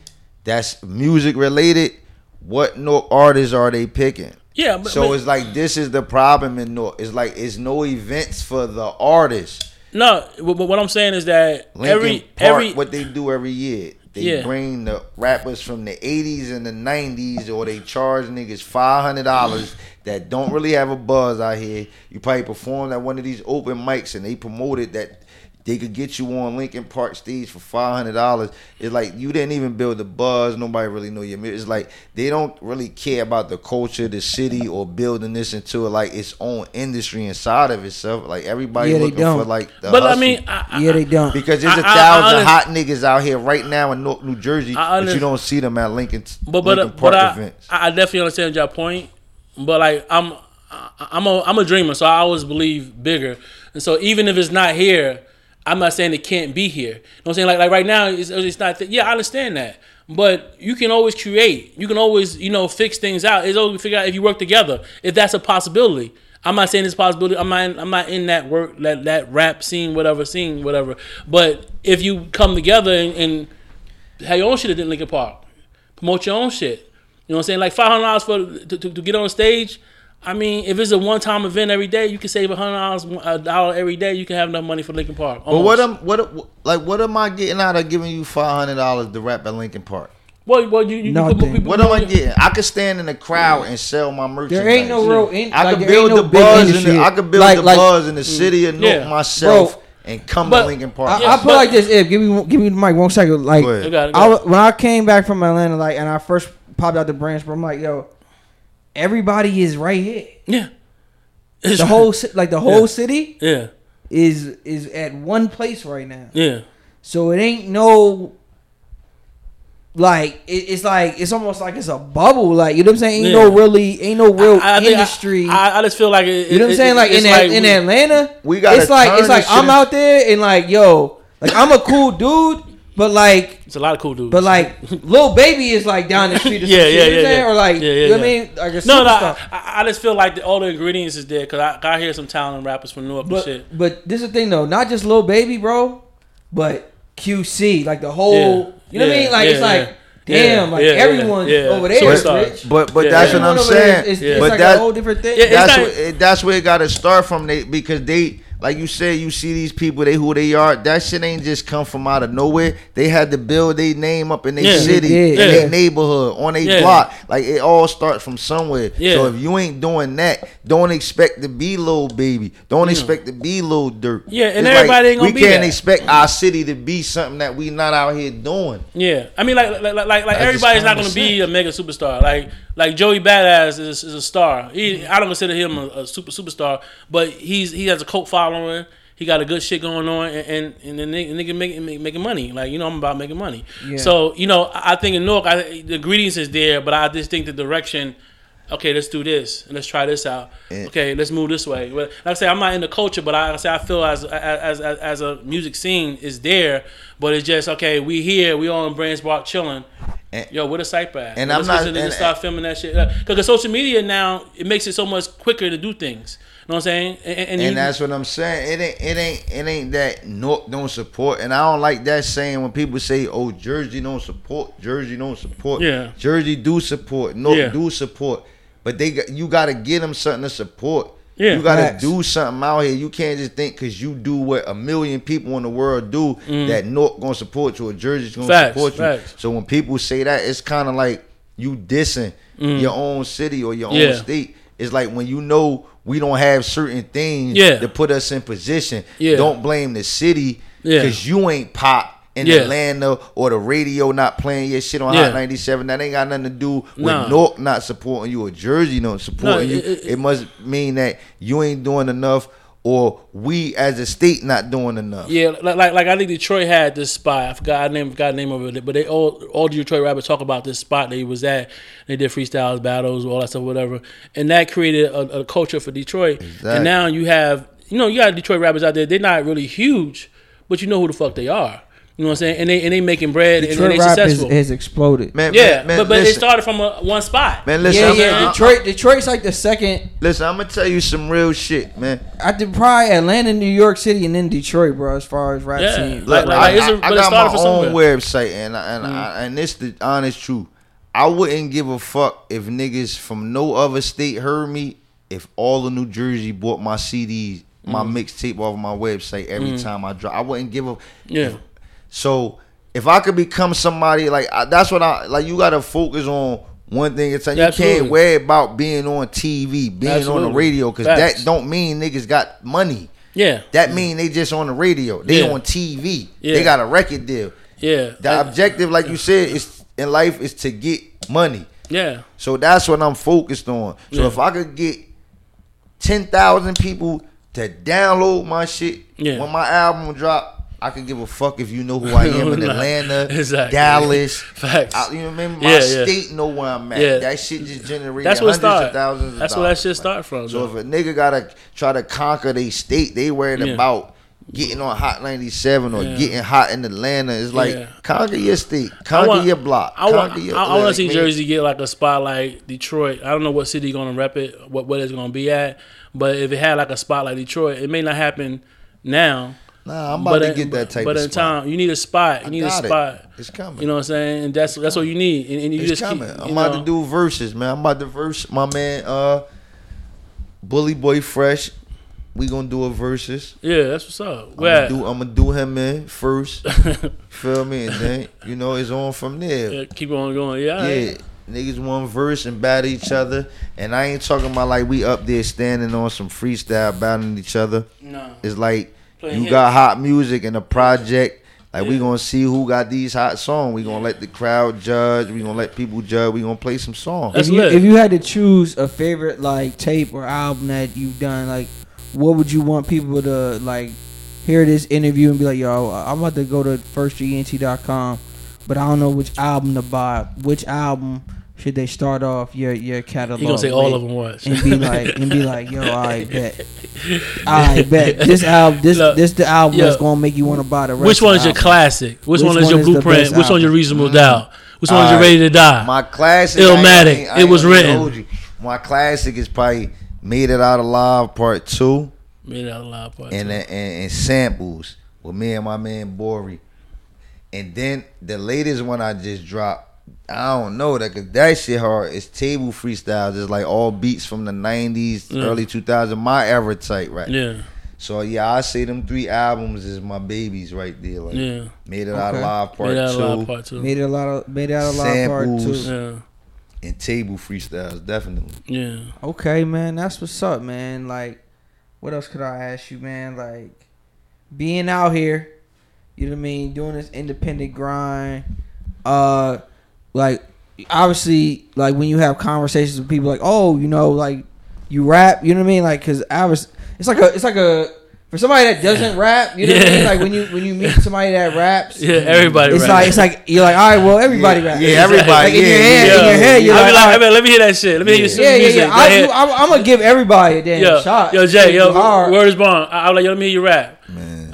that's music related. What Newark artists are they picking? Yeah. But, so but- it's like this is the problem in Newark. It's like it's no events for the artists. no. But, but what I'm saying is that Lincoln every Park, every what they do every year, they Yeah. bring the rappers from the '80s and the '90s, or they charge niggas five hundred dollars that don't really have a buzz out here. You probably performed at one of these open mics, and they promoted that they could get you on Lincoln Park stage for five hundred dollars. It's like you didn't even build the buzz. Nobody really know your music. It's like they don't really care about the culture, the city, or building this into like its own industry inside of itself. Like everybody Yeah, they looking for don't. like the but I mean, I, I, Yeah, they don't. Because there's a I- I- I thousand honest- hot niggas out here right now in Newark New Jersey, I but you don't see them at Lincoln, But but Lincoln but Park I, events. I definitely understand your point. But like I'm I- I'm a I'm a dreamer, so I always believe bigger. And so even if it's not here, I'm not saying it can't be here. You know what I'm saying? Like like right now, it's, it's not. Th- yeah, I understand that. But you can always create. You can always you know fix things out. It's always figure out if you work together. If that's a possibility. I'm not saying it's possibility. I'm not. I'm not in that work, that that rap scene, whatever scene, whatever. But if you come together and, and have your own shit at Lincoln Park, promote your own shit. You know what I'm saying? Like five hundred dollars for to, to, to get on stage. I mean, if it's a one time event every day, you can save a hundred dollars a dollar every day. You can have enough money for Lincoln Park. But what am what like what am I getting out of giving you five hundred dollars to rap at Lincoln Park? Well, well, you, you, you Nothing. could- people What am I getting? I could stand in the crowd and sell my merchandise. There ain't no real. In, I like, could build no the big buzz in the, I could build Like- the like, buzz in the mm. city of Newark Yeah. myself Bro. and come But- to Lincoln Park. I, Yeah, I put but- like this. If give me give me the mic one second. Like Go ahead. You got it, go I, when I came back from Atlanta, like, and I first popped out the branch, but I'm like, yo, everybody is right here. Yeah. The whole ci- like the whole Yeah. city Yeah. is is at one place right now. Yeah. So it ain't no like it, it's like it's almost like it's a bubble. Like you know what I'm saying? Ain't no really ain't no real I, I think I- industry. I, I just feel like it, you know what I'm it- saying? Like in it's that, in we- Atlanta, We gotta it's like it's like I'm out there and like yo, like I'm a cool dude, but like It's a lot of cool dudes. but like Lil Baby is like down the street or Yeah, yeah, you know what I'm yeah, saying? yeah. or like Yeah, yeah, you know what I mean? Like no, no. I, I just feel like the, all the ingredients is there because I, I hear some talented rappers from Newark and But shit. but this is the thing though, not just Lil Baby, bro, but QC, like the whole. You know what I mean? Like yeah, it's like, yeah. damn, Yeah, like yeah, yeah, everyone's yeah. over there. is Superstar. rich. But but Yeah, that's yeah. what I'm Everyone over there saying. is- It's, Yeah. it's But like that a whole different thing. Yeah, that's not- what, it- that's where it got to start from. They because they like you said, you see these people, they who they are. That shit ain't just come from out of nowhere. They had to build their name up in their Yeah. city, Yeah. in Yeah. their neighborhood, on their Yeah. block. Like it all starts from somewhere. Yeah. So if you ain't doing that, don't expect to be Lil Baby. Don't expect to be Lil Durk. Yeah, and It's everybody ain't gonna we be can't that. expect our city to be something that we not out here doing. Yeah, I mean, like, like, like, like, like everybody's not going to be a mega superstar. Like, like Joey Badass is, is a star. He, I don't consider him a, a super superstar, but he's he has a cult following. He got a good shit going on, and and, and the nigga, making make, making money. Like, you know, I'm about making money. Yeah. So, you know, I I think in Newark, I, the ingredients is there, but I just think the direction. Okay, let's do this and let's try this out. Yeah. Okay, let's move this way. But like I say, I'm not in the culture, but I, I say I feel as as as as a music scene is there, But it's just okay. We here. We on Branch Park chilling. And- Yo, what a cypher and Let's I'm not- and and- start filming that shit. Because social media now it makes it so much quicker to do things. You know what I'm saying? And, and, And you- that's what I'm saying. It ain't it ain't it ain't that Newark don't support. And I don't like that saying when people say, "Oh, Jersey don't support." Jersey don't support. Yeah. Jersey do support. Newark Yeah. do support. But they got, you got to get them something to support. Yeah. you got to Facts. do something out here. You can't just think because you do what a million people in the world do that Newark gonna support you or Jersey's gonna Mm. Facts, support you. facts. So when people say that, it's kind of like you dissing your own city or your Mm. Yeah. own state. It's like when you know we don't have certain things Yeah. to put us in position. Yeah. Don't blame the city Yeah. because you ain't pop in Yeah. Atlanta or the radio not playing your shit on Yeah. Hot 97. That ain't got nothing to do with Nah. Newark not supporting you or Jersey not supporting No, you. it- It, it- must mean that you ain't doing enough or we as a state not doing enough. Yeah, like, like like I think Detroit had this spot. I forgot the name, forgot the name of it, but they all all Detroit rappers talk about this spot that he was at. They did freestyles, battles, all that stuff, whatever, and that created a, a culture for Detroit. Exactly. And now you have you know you got Detroit rappers out there. They're not really huge, but you know who the fuck they are. You know what I'm saying? And they and they making bread and, Detroit they rap is, successful. has exploded. Man, yeah, man, man, but but it started from a, one spot. man, listen, yeah, I'm, yeah. I'm- Detroit, Detroit's like the second. listen, I'm gonna tell you some real shit, man. I did probably Atlanta, New York City, and then Detroit, bro. As far as rap Yeah. scene, Like- Look, like- I, it's a- I- I but it got started my from own somewhere. website, and I, and Mm. I, and this the honest truth. I wouldn't give a fuck if niggas from no other state heard me. If all of New Jersey bought my CDs, my Mm. mixtape off my website every time I drop, I wouldn't give a. Yeah. So if I could become somebody like I, that's what I like. You got to focus on one thing at a time. You Absolutely. can't worry about being on TV, being on the radio, because that don't mean niggas got money. Yeah, That mean they just on the radio. They Yeah. on TV. Yeah. They got a record deal. yeah, The Uh, objective, like you said, is in life is to get money. yeah. So that's what I'm focused on. So Yeah. if I could get ten thousand people to download my shit Yeah. when my album drop, I could give a fuck if you know who I am in Atlanta, exactly. Dallas. Facts. I, you know what I mean? My Yeah, yeah. state know where I'm at. Yeah. That shit just generated That's what hundreds of thousands of That's where that shit start from. So though. if a nigga gotta try to conquer their state, they worried about getting on Hot 97 or Yeah. getting hot in Atlanta. It's like Yeah. conquer your state, I conquer want- your block, I want, conquer your I, want to see man, Jersey get like a spot like Detroit. I don't know what city gonna rep it, what what it's gonna be at, but if it had like a spot like Detroit, it may not happen now. Nah, I'm about but to get that type of. But of in spot. time, you need a spot. You I need a got it. spot. It's coming. You know what I'm saying? And that's that's what you need. And, and you it's just coming. keep. I'm you about to do verses, man. I'm about to verse my man, uh, Bully Boy Fresh. We gonna do a verses. Yeah, that's what's up. I'm gonna, do, I'm gonna do him in first. feel me? And then you know it's on from there. Yeah, keep on going. Yeah. Yeah, right. niggas one verse and battle each other, and I ain't talking about like we up there standing on some freestyle battling each other. No. It's like Playing you got hot music and a project. Like we gonna see who got these hot songs. We gonna let the crowd judge. We gonna let people judge. We gonna play some songs. If you if you had to choose a favorite like tape or album that you've done, like what would you want people to like hear this interview and be like, yo, I'm about to go to firstgnt.com, but I don't know which album to buy. Which album should they start off your your catalog? You gonna say all of them once? and be like and be like, yo, I bet, I bet this album, this Look, this the album yo, that's gonna make you want to buy the rest. Which of one is your album. classic? Which, Which one is one your is the blueprint? Which one is your album? reasonable doubt? Mm-hmm. Which one is your ready to die? My classic, Illmatic. I I I It was gonna written. My classic is probably "Made It Out Alive" Part Two, Made It out loud part and, two. and and samples with me and my man Bori. And then the latest one I just dropped, I don't know that cause that shit hard. It's table freestyles. It's like all beats from the '90s, Yeah. early 2000, my era type, right? Yeah, So yeah, I say them three albums is my babies right there. Like yeah. Made It Out Okay. Alive Part Made out Two loud part two. Made it a lot of made it out a lot of part Samples. two. Yeah, and table freestyles, definitely. yeah. Okay, man, that's what's up, man. Like, what else could I ask you, man? Like, being out here, you know what I mean, doing this independent grind. Uh, like, obviously, like when you have conversations with people, like, oh, you know, like you rap, you know what I mean? Like, cause I was, it's like a, it's like a. For somebody that doesn't rap, you know what I mean? Like when you when you meet somebody that raps, Yeah, everybody it's rap. like it's like you're like, all right, well, everybody Yeah, raps. yeah, everybody, Like in your head, yeah. in your head, you're I like, be like, all I right, mean, let me hear that shit. Let me hear your yeah, yeah, music. yeah. I ahead. do, I'm, I'm gonna give everybody a damn yo, shot. yo, Jay, yo, Hard. word is born. I, I was like, yo, let me hear you rap.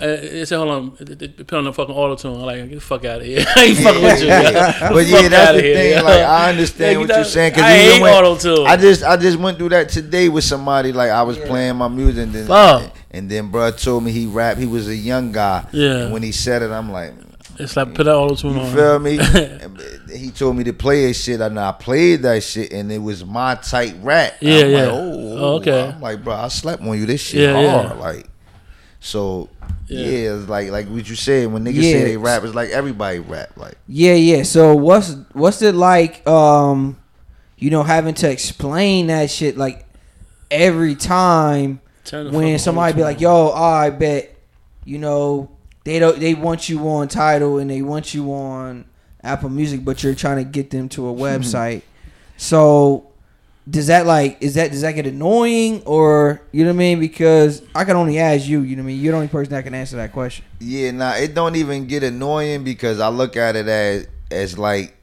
Uh, Man. it said, hold on, put on the fucking auto tune. I'm like, get the fuck out of here. I ain't fucking with you. Yeah. But yeah, that's the thing. Like I understand what you're saying. Cause I hate auto tune. I just I just went through that today with somebody. Like I was playing my music, and then Fuck. and then bruh told me he rap. He was a young guy. Yeah. And when he said it, I'm like, It's like put that auto tune on. you feel me? He told me to play his shit, and I played that shit, and it was my type rap. Yeah, I'm yeah. Like, oh, Oh, okay. I'm like, bro, I slept on you. This shit Yeah, yeah. hard. Like, so. Yeah. Yeah. it's like like what you said when niggas Yeah. say they rap, it's like everybody rap. Like Yeah, yeah. So what's what's it like? Um, you know, having to explain that shit like every time when somebody be like, "Yo, oh, I bet," you know, they don't they want you on Tidal and they want you on Apple Music, but you're trying to get them to a website. so does that like is that does that get annoying or you know what I mean? Because I can only ask you. You know what I mean? You're the only person that can answer that question. Yeah, nah, it don't even get annoying because I look at it as as like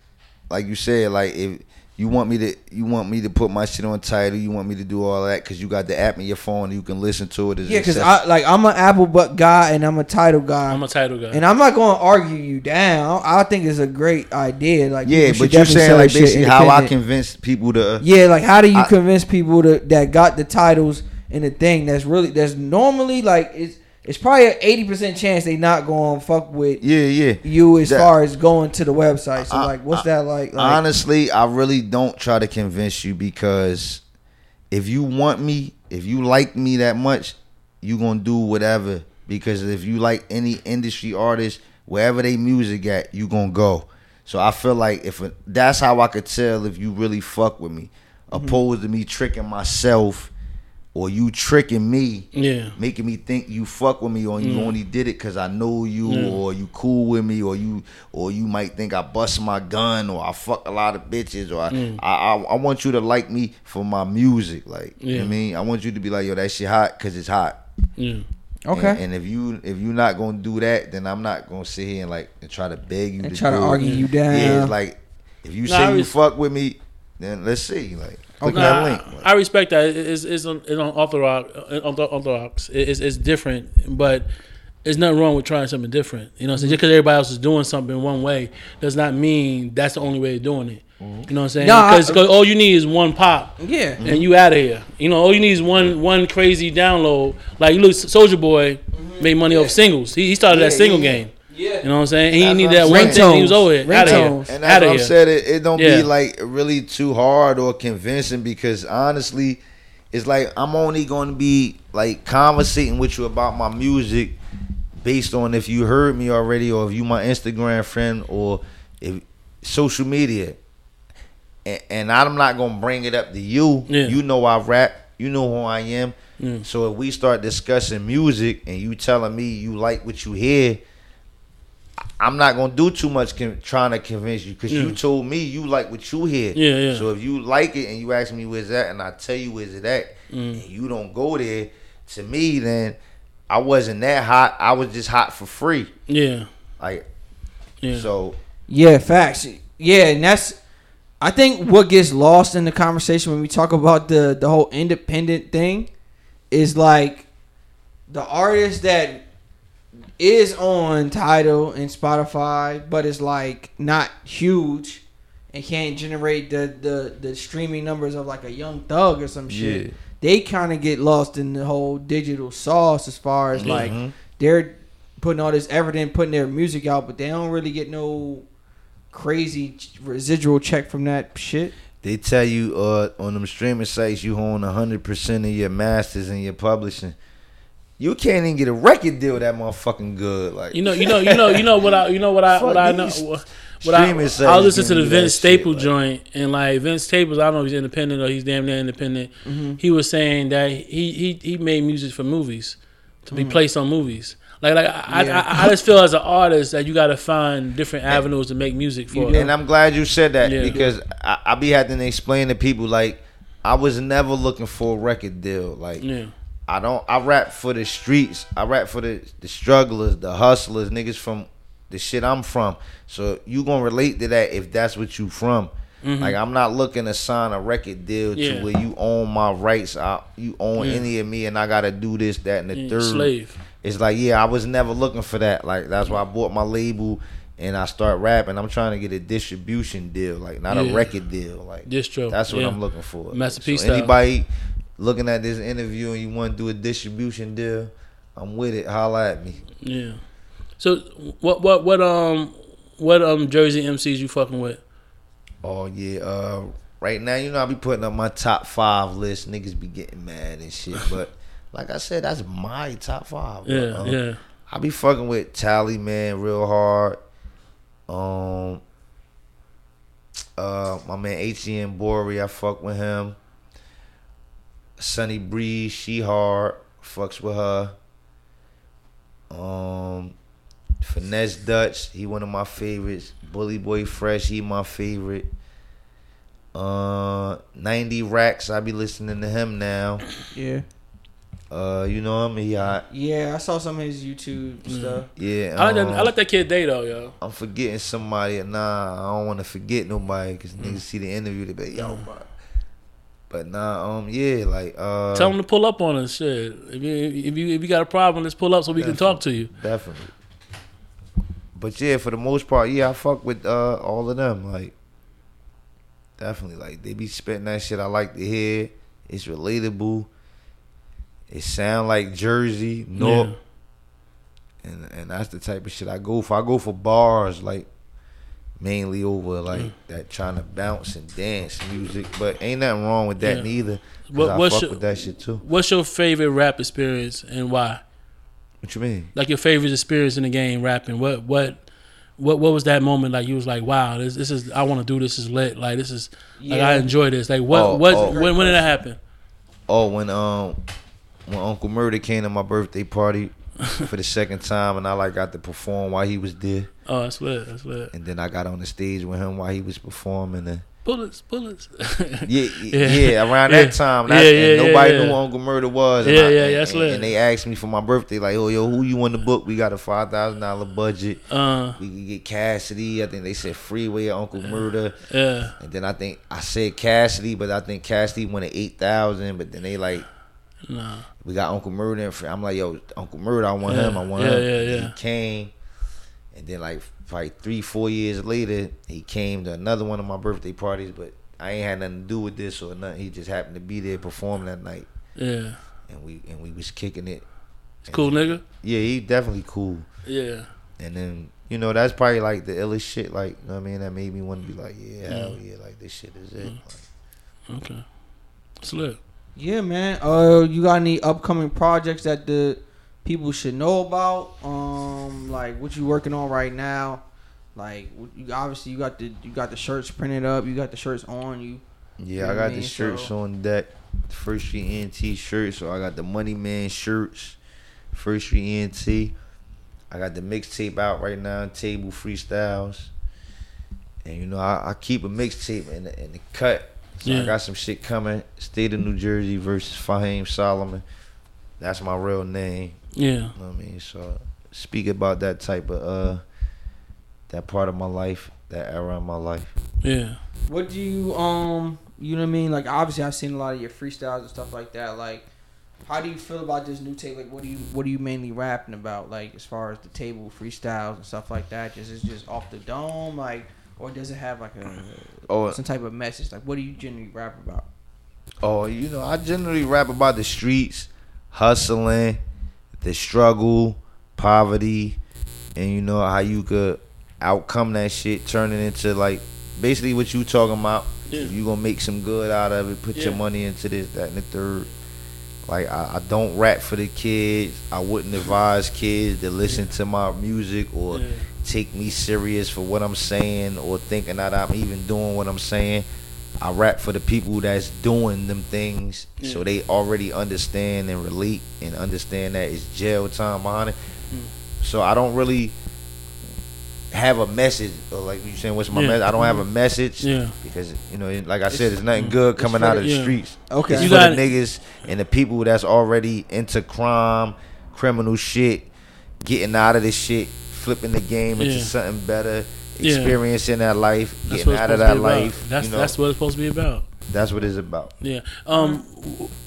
like you said, like if you want me to you want me to put my shit on Tidal, you want me to do all that because you got the app in your phone you can listen to it. It's Yeah, because. I like I'm an Apple but guy and I'm a Tidal guy. I'm a Tidal guy. And I'm not going to argue you down. I think it's a great idea. Like, yeah, but you're saying like basically how I independent. convince people to uh, Yeah, like how do you I- convince people to, that got the titles in the thing that's really that's normally like it's it's probably an eighty percent chance they not going to fuck with yeah yeah. you as That- far as going to the website. So I- like, what's I- that like? like Honestly, I really don't try to convince you because if you want me, if you like me that much, you gonna do whatever. Because if you like any industry artist, wherever they music at, you gonna go. So I feel like if that's how I could tell if you really fuck with me, Mm-hmm. opposed to me tricking myself or you tricking me yeah. making me think you fuck with me or you Mm. only did it because I know you Yeah. or you cool with me or you or you might think I bust my gun or I fuck a lot of bitches or I Mm. I, I, I want you to like me for my music like you know what I mean I want you to be like yo that shit hot because it's hot Yeah. okay, and, and if you if you're not gonna do that then I'm not gonna sit here and like and try to beg you and to try to do it. argue you down. yeah it's like if you Nah, I say you fuck with me then let's see like click Nah, that link I respect that. It's it's on, it's on orthodox. Uh, orthodox. It's, it's different, but there's nothing wrong with trying something different. You know, what I'm saying? just because everybody else is doing something one way does not mean that's the only way of doing it. Mm-hmm. You know what I'm saying? Nah, I- Because all you need is one pop. yeah, and you out of here. You know, all you need is one one crazy download. Like you look, Soulja Boy mm-hmm. made money off singles. He, he started that single yeah. game. Yeah. You know what I'm saying? He That's need that I'm one saying. thing. He was over here, out of here, Ringtones. And out of I'm here. saying. It, it don't Yeah. be like really too hard or convincing because honestly, it's like I'm only going to be like conversating with you about my music based on if you heard me already or if you my Instagram friend or if social media. And, and I'm not gonna bring it up to you. Yeah. You know I rap. You know who I am. Mm. So if we start discussing music and you telling me you like what you hear, I'm not gonna do too much con- trying to convince you because you told me you like what you hear. Yeah, yeah. So if you like it and you ask me where's that, and I tell you where's it at, Mm. and you don't go there, to me then I wasn't that hot. I was just hot for free. Yeah, Like yeah. so. Yeah, facts. Yeah, and that's I think what gets lost in the conversation when we talk about the the whole independent thing is like the artist that is on Tidal and Spotify, but it's like not huge and can't generate the the the streaming numbers of like a Young Thug or some shit. Yeah. They kind of get lost in the whole digital sauce as far as like Mhm. they're putting all this effort in putting their music out, but they don't really get no crazy residual check from that shit. They tell you uh, on them streaming sites you own hundred percent of your masters and your publishing. You can't even get a record deal that motherfucking good. Like You know, you know, you know, you know what I, you know what I, what I know. What what I, I was listening to the Vince shit, Staple like- joint, and like Vince Staples, I don't know if he's independent or he's damn near independent. Mm-hmm. He was saying that he he he made music for movies to be mm. placed on movies. Like like I, Yeah. I, I just feel as an artist that you got to find different avenues to make music for. And I'm glad you said that Yeah. because I, I be having to explain to people like I was never looking for a record deal. Like yeah, I don't I rap for the streets. I rap for the the strugglers, the hustlers, niggas from the shit I'm from. So you gonna relate to that if that's what you from. Like I'm not looking to sign a record deal Mm-hmm. Yeah. to where you own my rights. I, you own Yeah. any of me, and I gotta do this, that, and the Yeah, third. slave. it's like yeah, I was never looking for that. Like that's why I bought my label and I start rapping. I'm trying to get a distribution deal, like not a record deal. Like Distro, that's what. I'm looking for. Master so anybody looking at this interview and you want to do a distribution deal, I'm with it. Holla at me. Yeah. So what what what um what um Jersey MCs you fucking with? Oh yeah. Uh, right now, you know, I be putting up my top five list. Niggas be getting mad and shit, but like I said, that's my top five. Yeah, Uh, yeah. I be fucking with Tally man real hard. Um, uh, my man HCN Bori, I fuck with him. Sunny Breeze, she hard, fucks with her. Um, Finesse Dutch, he one of my favorites. Bully Boy Fresh, he my favorite. Uh, 90 Racks, I be listening to him now. Yeah. Uh, you know him, he hot. Yeah, I saw some of his YouTube stuff. Yeah, I like that, I um, like that kid Day though, yo. I'm forgetting somebody. Nah, I don't want to forget nobody because Mm. niggas see the interview. They be like, yo, bro. But nah, um, yeah, like uh, Tell them to pull up on us, shit. If you if you if you got a problem, let's pull up so we can talk to you. definitely. But yeah, for the most part, yeah, I fuck with uh all of them. Like, definitely, like they be spitting that shit. I like to hear. It's relatable. It sound like Jersey, Newark, and and that's the type of shit I go for. I go for bars, like mainly over like Mm. that trying to bounce and dance music. But ain't nothing wrong with that Yeah. neither. 'cause What- I what's fuck your- with that shit too. What's your favorite rap experience and why? What you mean? Like your favorite experience in the game rapping. What what what what was that moment like? You was like, wow, this this is I want to do this is lit. Like this is like I enjoy this. Like what Oh, what oh. when when did that happen? Oh, when um when Uncle Murder came to my birthday party for the second time, and I like got to perform while he was there, Oh, that's lit. That's lit. and then I got on the stage with him while he was performing. And Bullets, bullets. yeah, Yeah. yeah, around Yeah. that time, Yeah, yeah, nobody yeah, knew who Uncle Murder was. and Yeah, I- yeah, and, that's and, lit. and they asked me for my birthday, like, oh, yo, who you in the book? We got a five thousand dollar budget. Uh, We could get Cassidy. I think they said Freeway or Uncle Murder. yeah. And then I think I said Cassidy, but I think Cassidy went wanted eight thousand. But then they like Nah. we got Uncle Murder. And Fre- I'm like, yo, Uncle Murder, I want Yeah, him. I want yeah, him. yeah, yeah. He came, and then like like three, four years later, he came to another one of my birthday parties. But I ain't had nothing to do with this or nothing. He just happened to be there performing that night, Yeah. and we and we was kicking it. It's cool nigga. Yeah, he definitely cool. Yeah. And then you know that's probably like the illest shit. Like you know what I mean, that made me want to be like, yeah, hell yeah, like this shit is it. Mm. Like, Okay. It's lit. Yeah, man. Uh, you got any upcoming projects that the people should know about? Um, like what you working on right now? Like you obviously you got the you got the shirts printed up. You got the shirts on you. Yeah, know I got the mean? shirts So- on deck. First Street ENT shirts. So I got the Money Man shirts. First Street ENT. I got the mixtape out right now. Table freestyles. And you know I, I keep a mixtape in the, in the cut. So Yeah. I got some shit coming. State of New Jersey versus Fahim Solomon. That's my real name. Yeah. You know what I mean? So speak about that type of uh that part of my life, that era of my life. Yeah. What do you um you know what I mean? Like obviously I've seen a lot of your freestyles and stuff like that. Like how do you feel about this new tape? Like what do you what are you mainly rapping about? Like as far as the table freestyles and stuff like that? Just is just off the dome, like or does it have like a Oh, uh, some type of message? Like what do you generally rap about? Oh, you know, I generally rap about the streets, hustling, the struggle, poverty, and you know how you could outcome that shit, turn it into like basically what you talking about. Yeah. You gonna make some good out of it, put your money into this, that, and the third. Like I, I don't rap for the kids. I wouldn't advise kids to listen to my music or Yeah. Take me serious for what I'm saying or thinking that I'm even doing what I'm saying. I rap for the people that's doing them things so they already understand and relate and understand that it's jail time behind it. Mm. So I don't really have a message or like you saying what's my Yeah. message? I don't have a mm-hmm. message Yeah. because you know like I said It's- there's nothing mm-hmm. good it's coming out of the yeah. streets. Okay. It's You for got- the niggas and the people that's already into crime, criminal shit, getting out of this shit, flipping the game into Yeah. something better. Yeah. experiencing that life, That's getting out of that be about. life. That's you know, that's what it's supposed to be about. that's what it's about. Yeah. Um.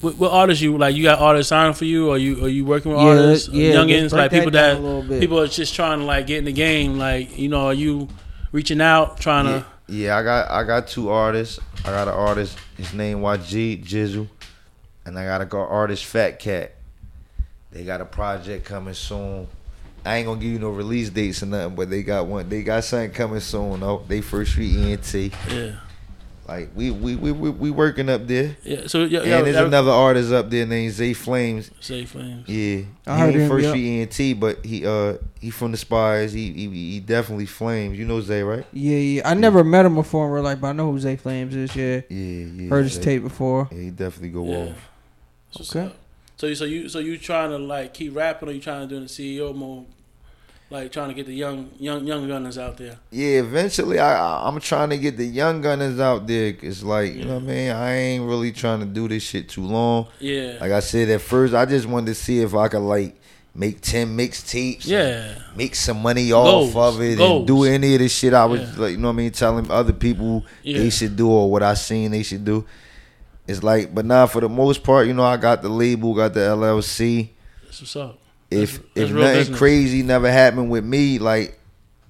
What, what artists you like? You got artists signing for you, or you are you working with Yeah, artists, yeah, youngins, like people that that, down a little bit. people are just trying to like get in the game. Like you know, are you reaching out, trying Yeah, to? yeah, I got I got two artists. I got an artist. His name YG Jizzle, and I got a go- artist Fat Cat. They got a project coming soon. I ain't gonna give you no release dates or nothing, but they got one. They got something coming soon. though. they first street ENT. Yeah. Like we we we we, we working up there. Yeah. So yeah, and there's another artist up there named Zay Flames. Zay Flames. Yeah, I he heard ain't him, first yeah. street ENT, but he uh he from the Spires. He he, he definitely flames. You know Zay, right? Yeah, yeah. I never met him before in real life, but I know who Zay Flames is. Yeah, Yeah, yeah. heard his tape before. Yeah, he definitely go Yeah. off. Okay. up. So you so you so you trying to like keep rapping, or you trying to do the CEO mode? Like trying to get the young young young gunners out there. Yeah, eventually I, I'm trying to get the young gunners out there. It's like you know what I mean. I ain't really trying to do this shit too long. Yeah. Like I said at first, I just wanted to see if I could like make ten mixtapes. yeah. Make some money off Goals. of it and do any of this shit I was Yeah. like, you know what I mean, telling other people Yeah. they should do or what I seen they should do. It's like, but now for the most part, you know, I got the label, got the LLC. That's what's up. If That's- that's if nothing business. crazy never happened with me, like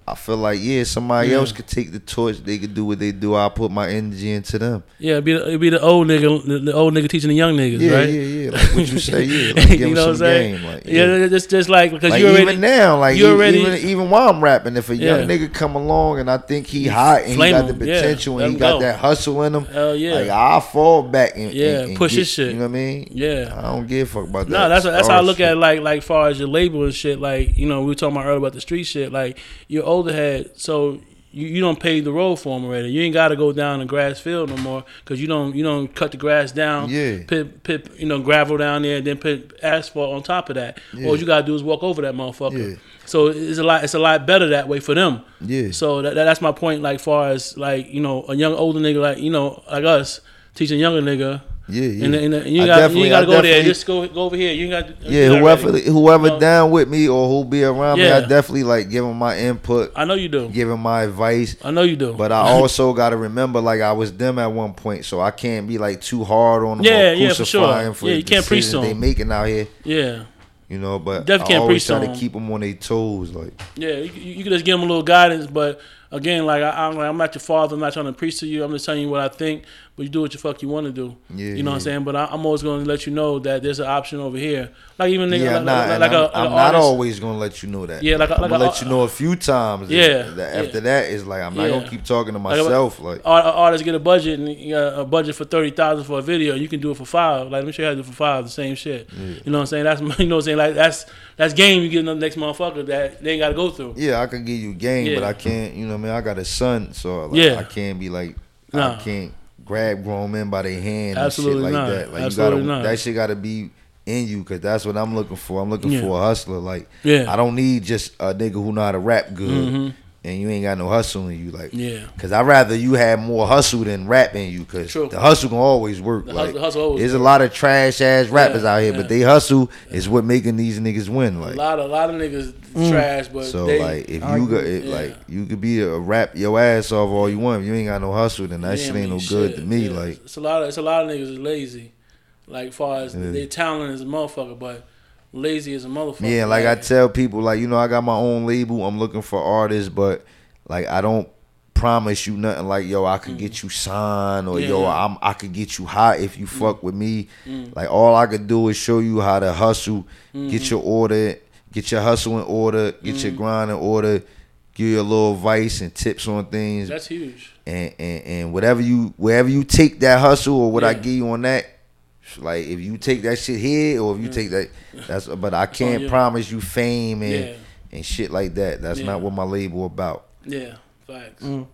I feel like yeah, somebody Yeah. else could take the torch. They could do what they do. I put my energy into them. Yeah, it'd be it'd be the old nigga, the, the old nigga teaching the young niggas, Yeah, right? yeah, yeah. Like what you say, yeah. Like, give you know what I'm some saying? game. Like, yeah, yeah. just just like because Like you already even now, like you already- even even while I'm rapping, if a young Yeah. nigga come along and I think he hot and he got the potential and he got go. that hustle in him, hell yeah, like I fall back and Yeah, and- and push get- his shit. You know what I mean? yeah. I don't give a fuck about that. No, that's that's how I look shit. at it, like like far as your label and shit. Like you know, we were talking about earlier about the street shit. Like you're older head, so you, you don't pave the road for them already. You ain't got to go down the grass field no more because you don't you don't cut the grass down. Yeah. Put put you know gravel down there, and then put asphalt on top of that. Yeah. All you gotta do is walk over that motherfucker. Yeah. So it's a lot it's a lot better that way for them. Yeah. So that, that- that's my point. Like far as like you know a young older nigga like you know like us teaching younger nigga. Yeah, yeah. And, and, and you got you definitely- got to go there. Just go go over here. You got. Yeah, whoever whoever No. down with me or who be around me, I definitely like giving my input, I know you do. giving my advice. I know you do. But I also got to remember, like I was them at one point, so I can't be like too hard on them. Yeah, yeah, for sure. for Yeah, you can't preach to they making out here. yeah, You know, but Definitely I can't always preach try to keep them on their toes. Like, yeah. You, you you can just give them a little guidance, but again, like I, I'm, like, I'm not your father. I'm not trying to preach to you. I'm just telling you what I think. But you do what you fuck you want to do. Yeah, you know what I'm saying. But I, I'm always going to let you know that there's an option over here. Like even nigga, yeah, like, nah, like, like I'm, a, I'm not artist. always gonna let you know that. Yeah, like I'm gonna a- let you know a few times. Yeah, That yeah. after that is like I'm not gonna keep talking to myself. Like, Art, artists get a budget and you got a budget for thirty thousand for a video. You can do it for five. Like let me show you how to do it for five. The same shit. You know what I'm saying? That's you know what I'm saying. Like that's that's game. You get the next motherfucker that they ain't got to go through. yeah, I can give you game, but I can't. You know, mean, I got a son, so like, Yeah. I can't be like, Nah. I can't grab grown men by their hand Absolutely and shit like not. that. Like Absolutely you gotta, not. that shit gotta be in you, cause that's what I'm looking for. I'm looking Yeah. for a hustler. Like, Yeah. I don't need just a nigga who know how to rap good, Mhm. And you ain't got no hustle in you. Like, Yeah. Cause I rather you have more hustle than rap in you, cause the hustle can always work. The like, hustle- hustle always there's a lot of trash ass rappers Yeah, out here, yeah. but they hustle is what making these niggas win. Like A Like, lot a lot of niggas Mm. trash, but so they, like if I you go, it, Yeah. like you could be a rap your ass off all you want. If you ain't got no hustle, then that Yeah, shit ain't no mean, good to me. yeah. Like, it's a lot of it's a lot of niggas lazy. Like far as Yeah. their talent is a motherfucker, but lazy as a motherfucker. yeah, like I tell people, like you know, I got my own label. I'm looking for artists, but like I don't promise you nothing. Like yo, I could get you signed, or Mm. Yeah, yo, yeah. I'm I could get you hot if you fuck with me. Mm. Like all I could do is show you how to hustle, Mm-hmm. get your order, get your hustle in order, get Mm. your grind in order. Give you a little advice and tips on things, that's huge. and, and and whatever you wherever you take that hustle or what I give you on that, like if you take that shit here or if you take that, that's but I can't you. promise you fame and Yeah, and shit like that. That's Yeah. not what my label about. yeah, facts. Mm.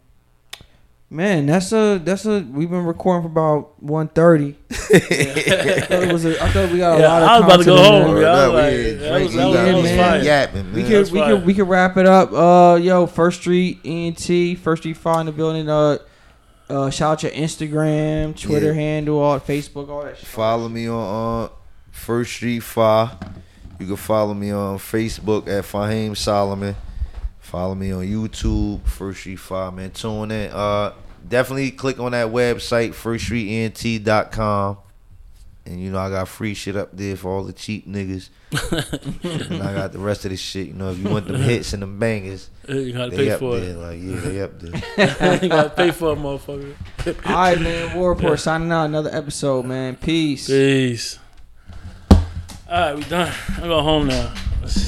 Man, that's a that's a. We've been recording for about one thirty. I thought it was. A, I thought we got a Yeah, lot of. I was about to go home, there. yeah. I was Word up, like, we that was- that was- that was we fire. yapping, We man. could we could we could wrap it up. Uh, yo, First Street ENT, First Street Five in the building. Uh, uh, shout out your Instagram, Twitter Yeah. handle, all Facebook, all that shit. Follow me on uh, First Street Fire. You can follow me on Facebook at Fahim Solomon. Follow me on YouTube, First Street Five man. Tune in. Uh, definitely click on that website, firststreetnt.com. And you know I got free shit up there for all the cheap niggas. and I got the rest of the shit. You know, if you want them hits and them bangers, You gotta they pay up for there. it. Like yeah, they up there. you gotta pay for it, motherfucker. All right, man. War Report signing out another episode, man. Peace. Peace. All right, we done. I go home now. Let's-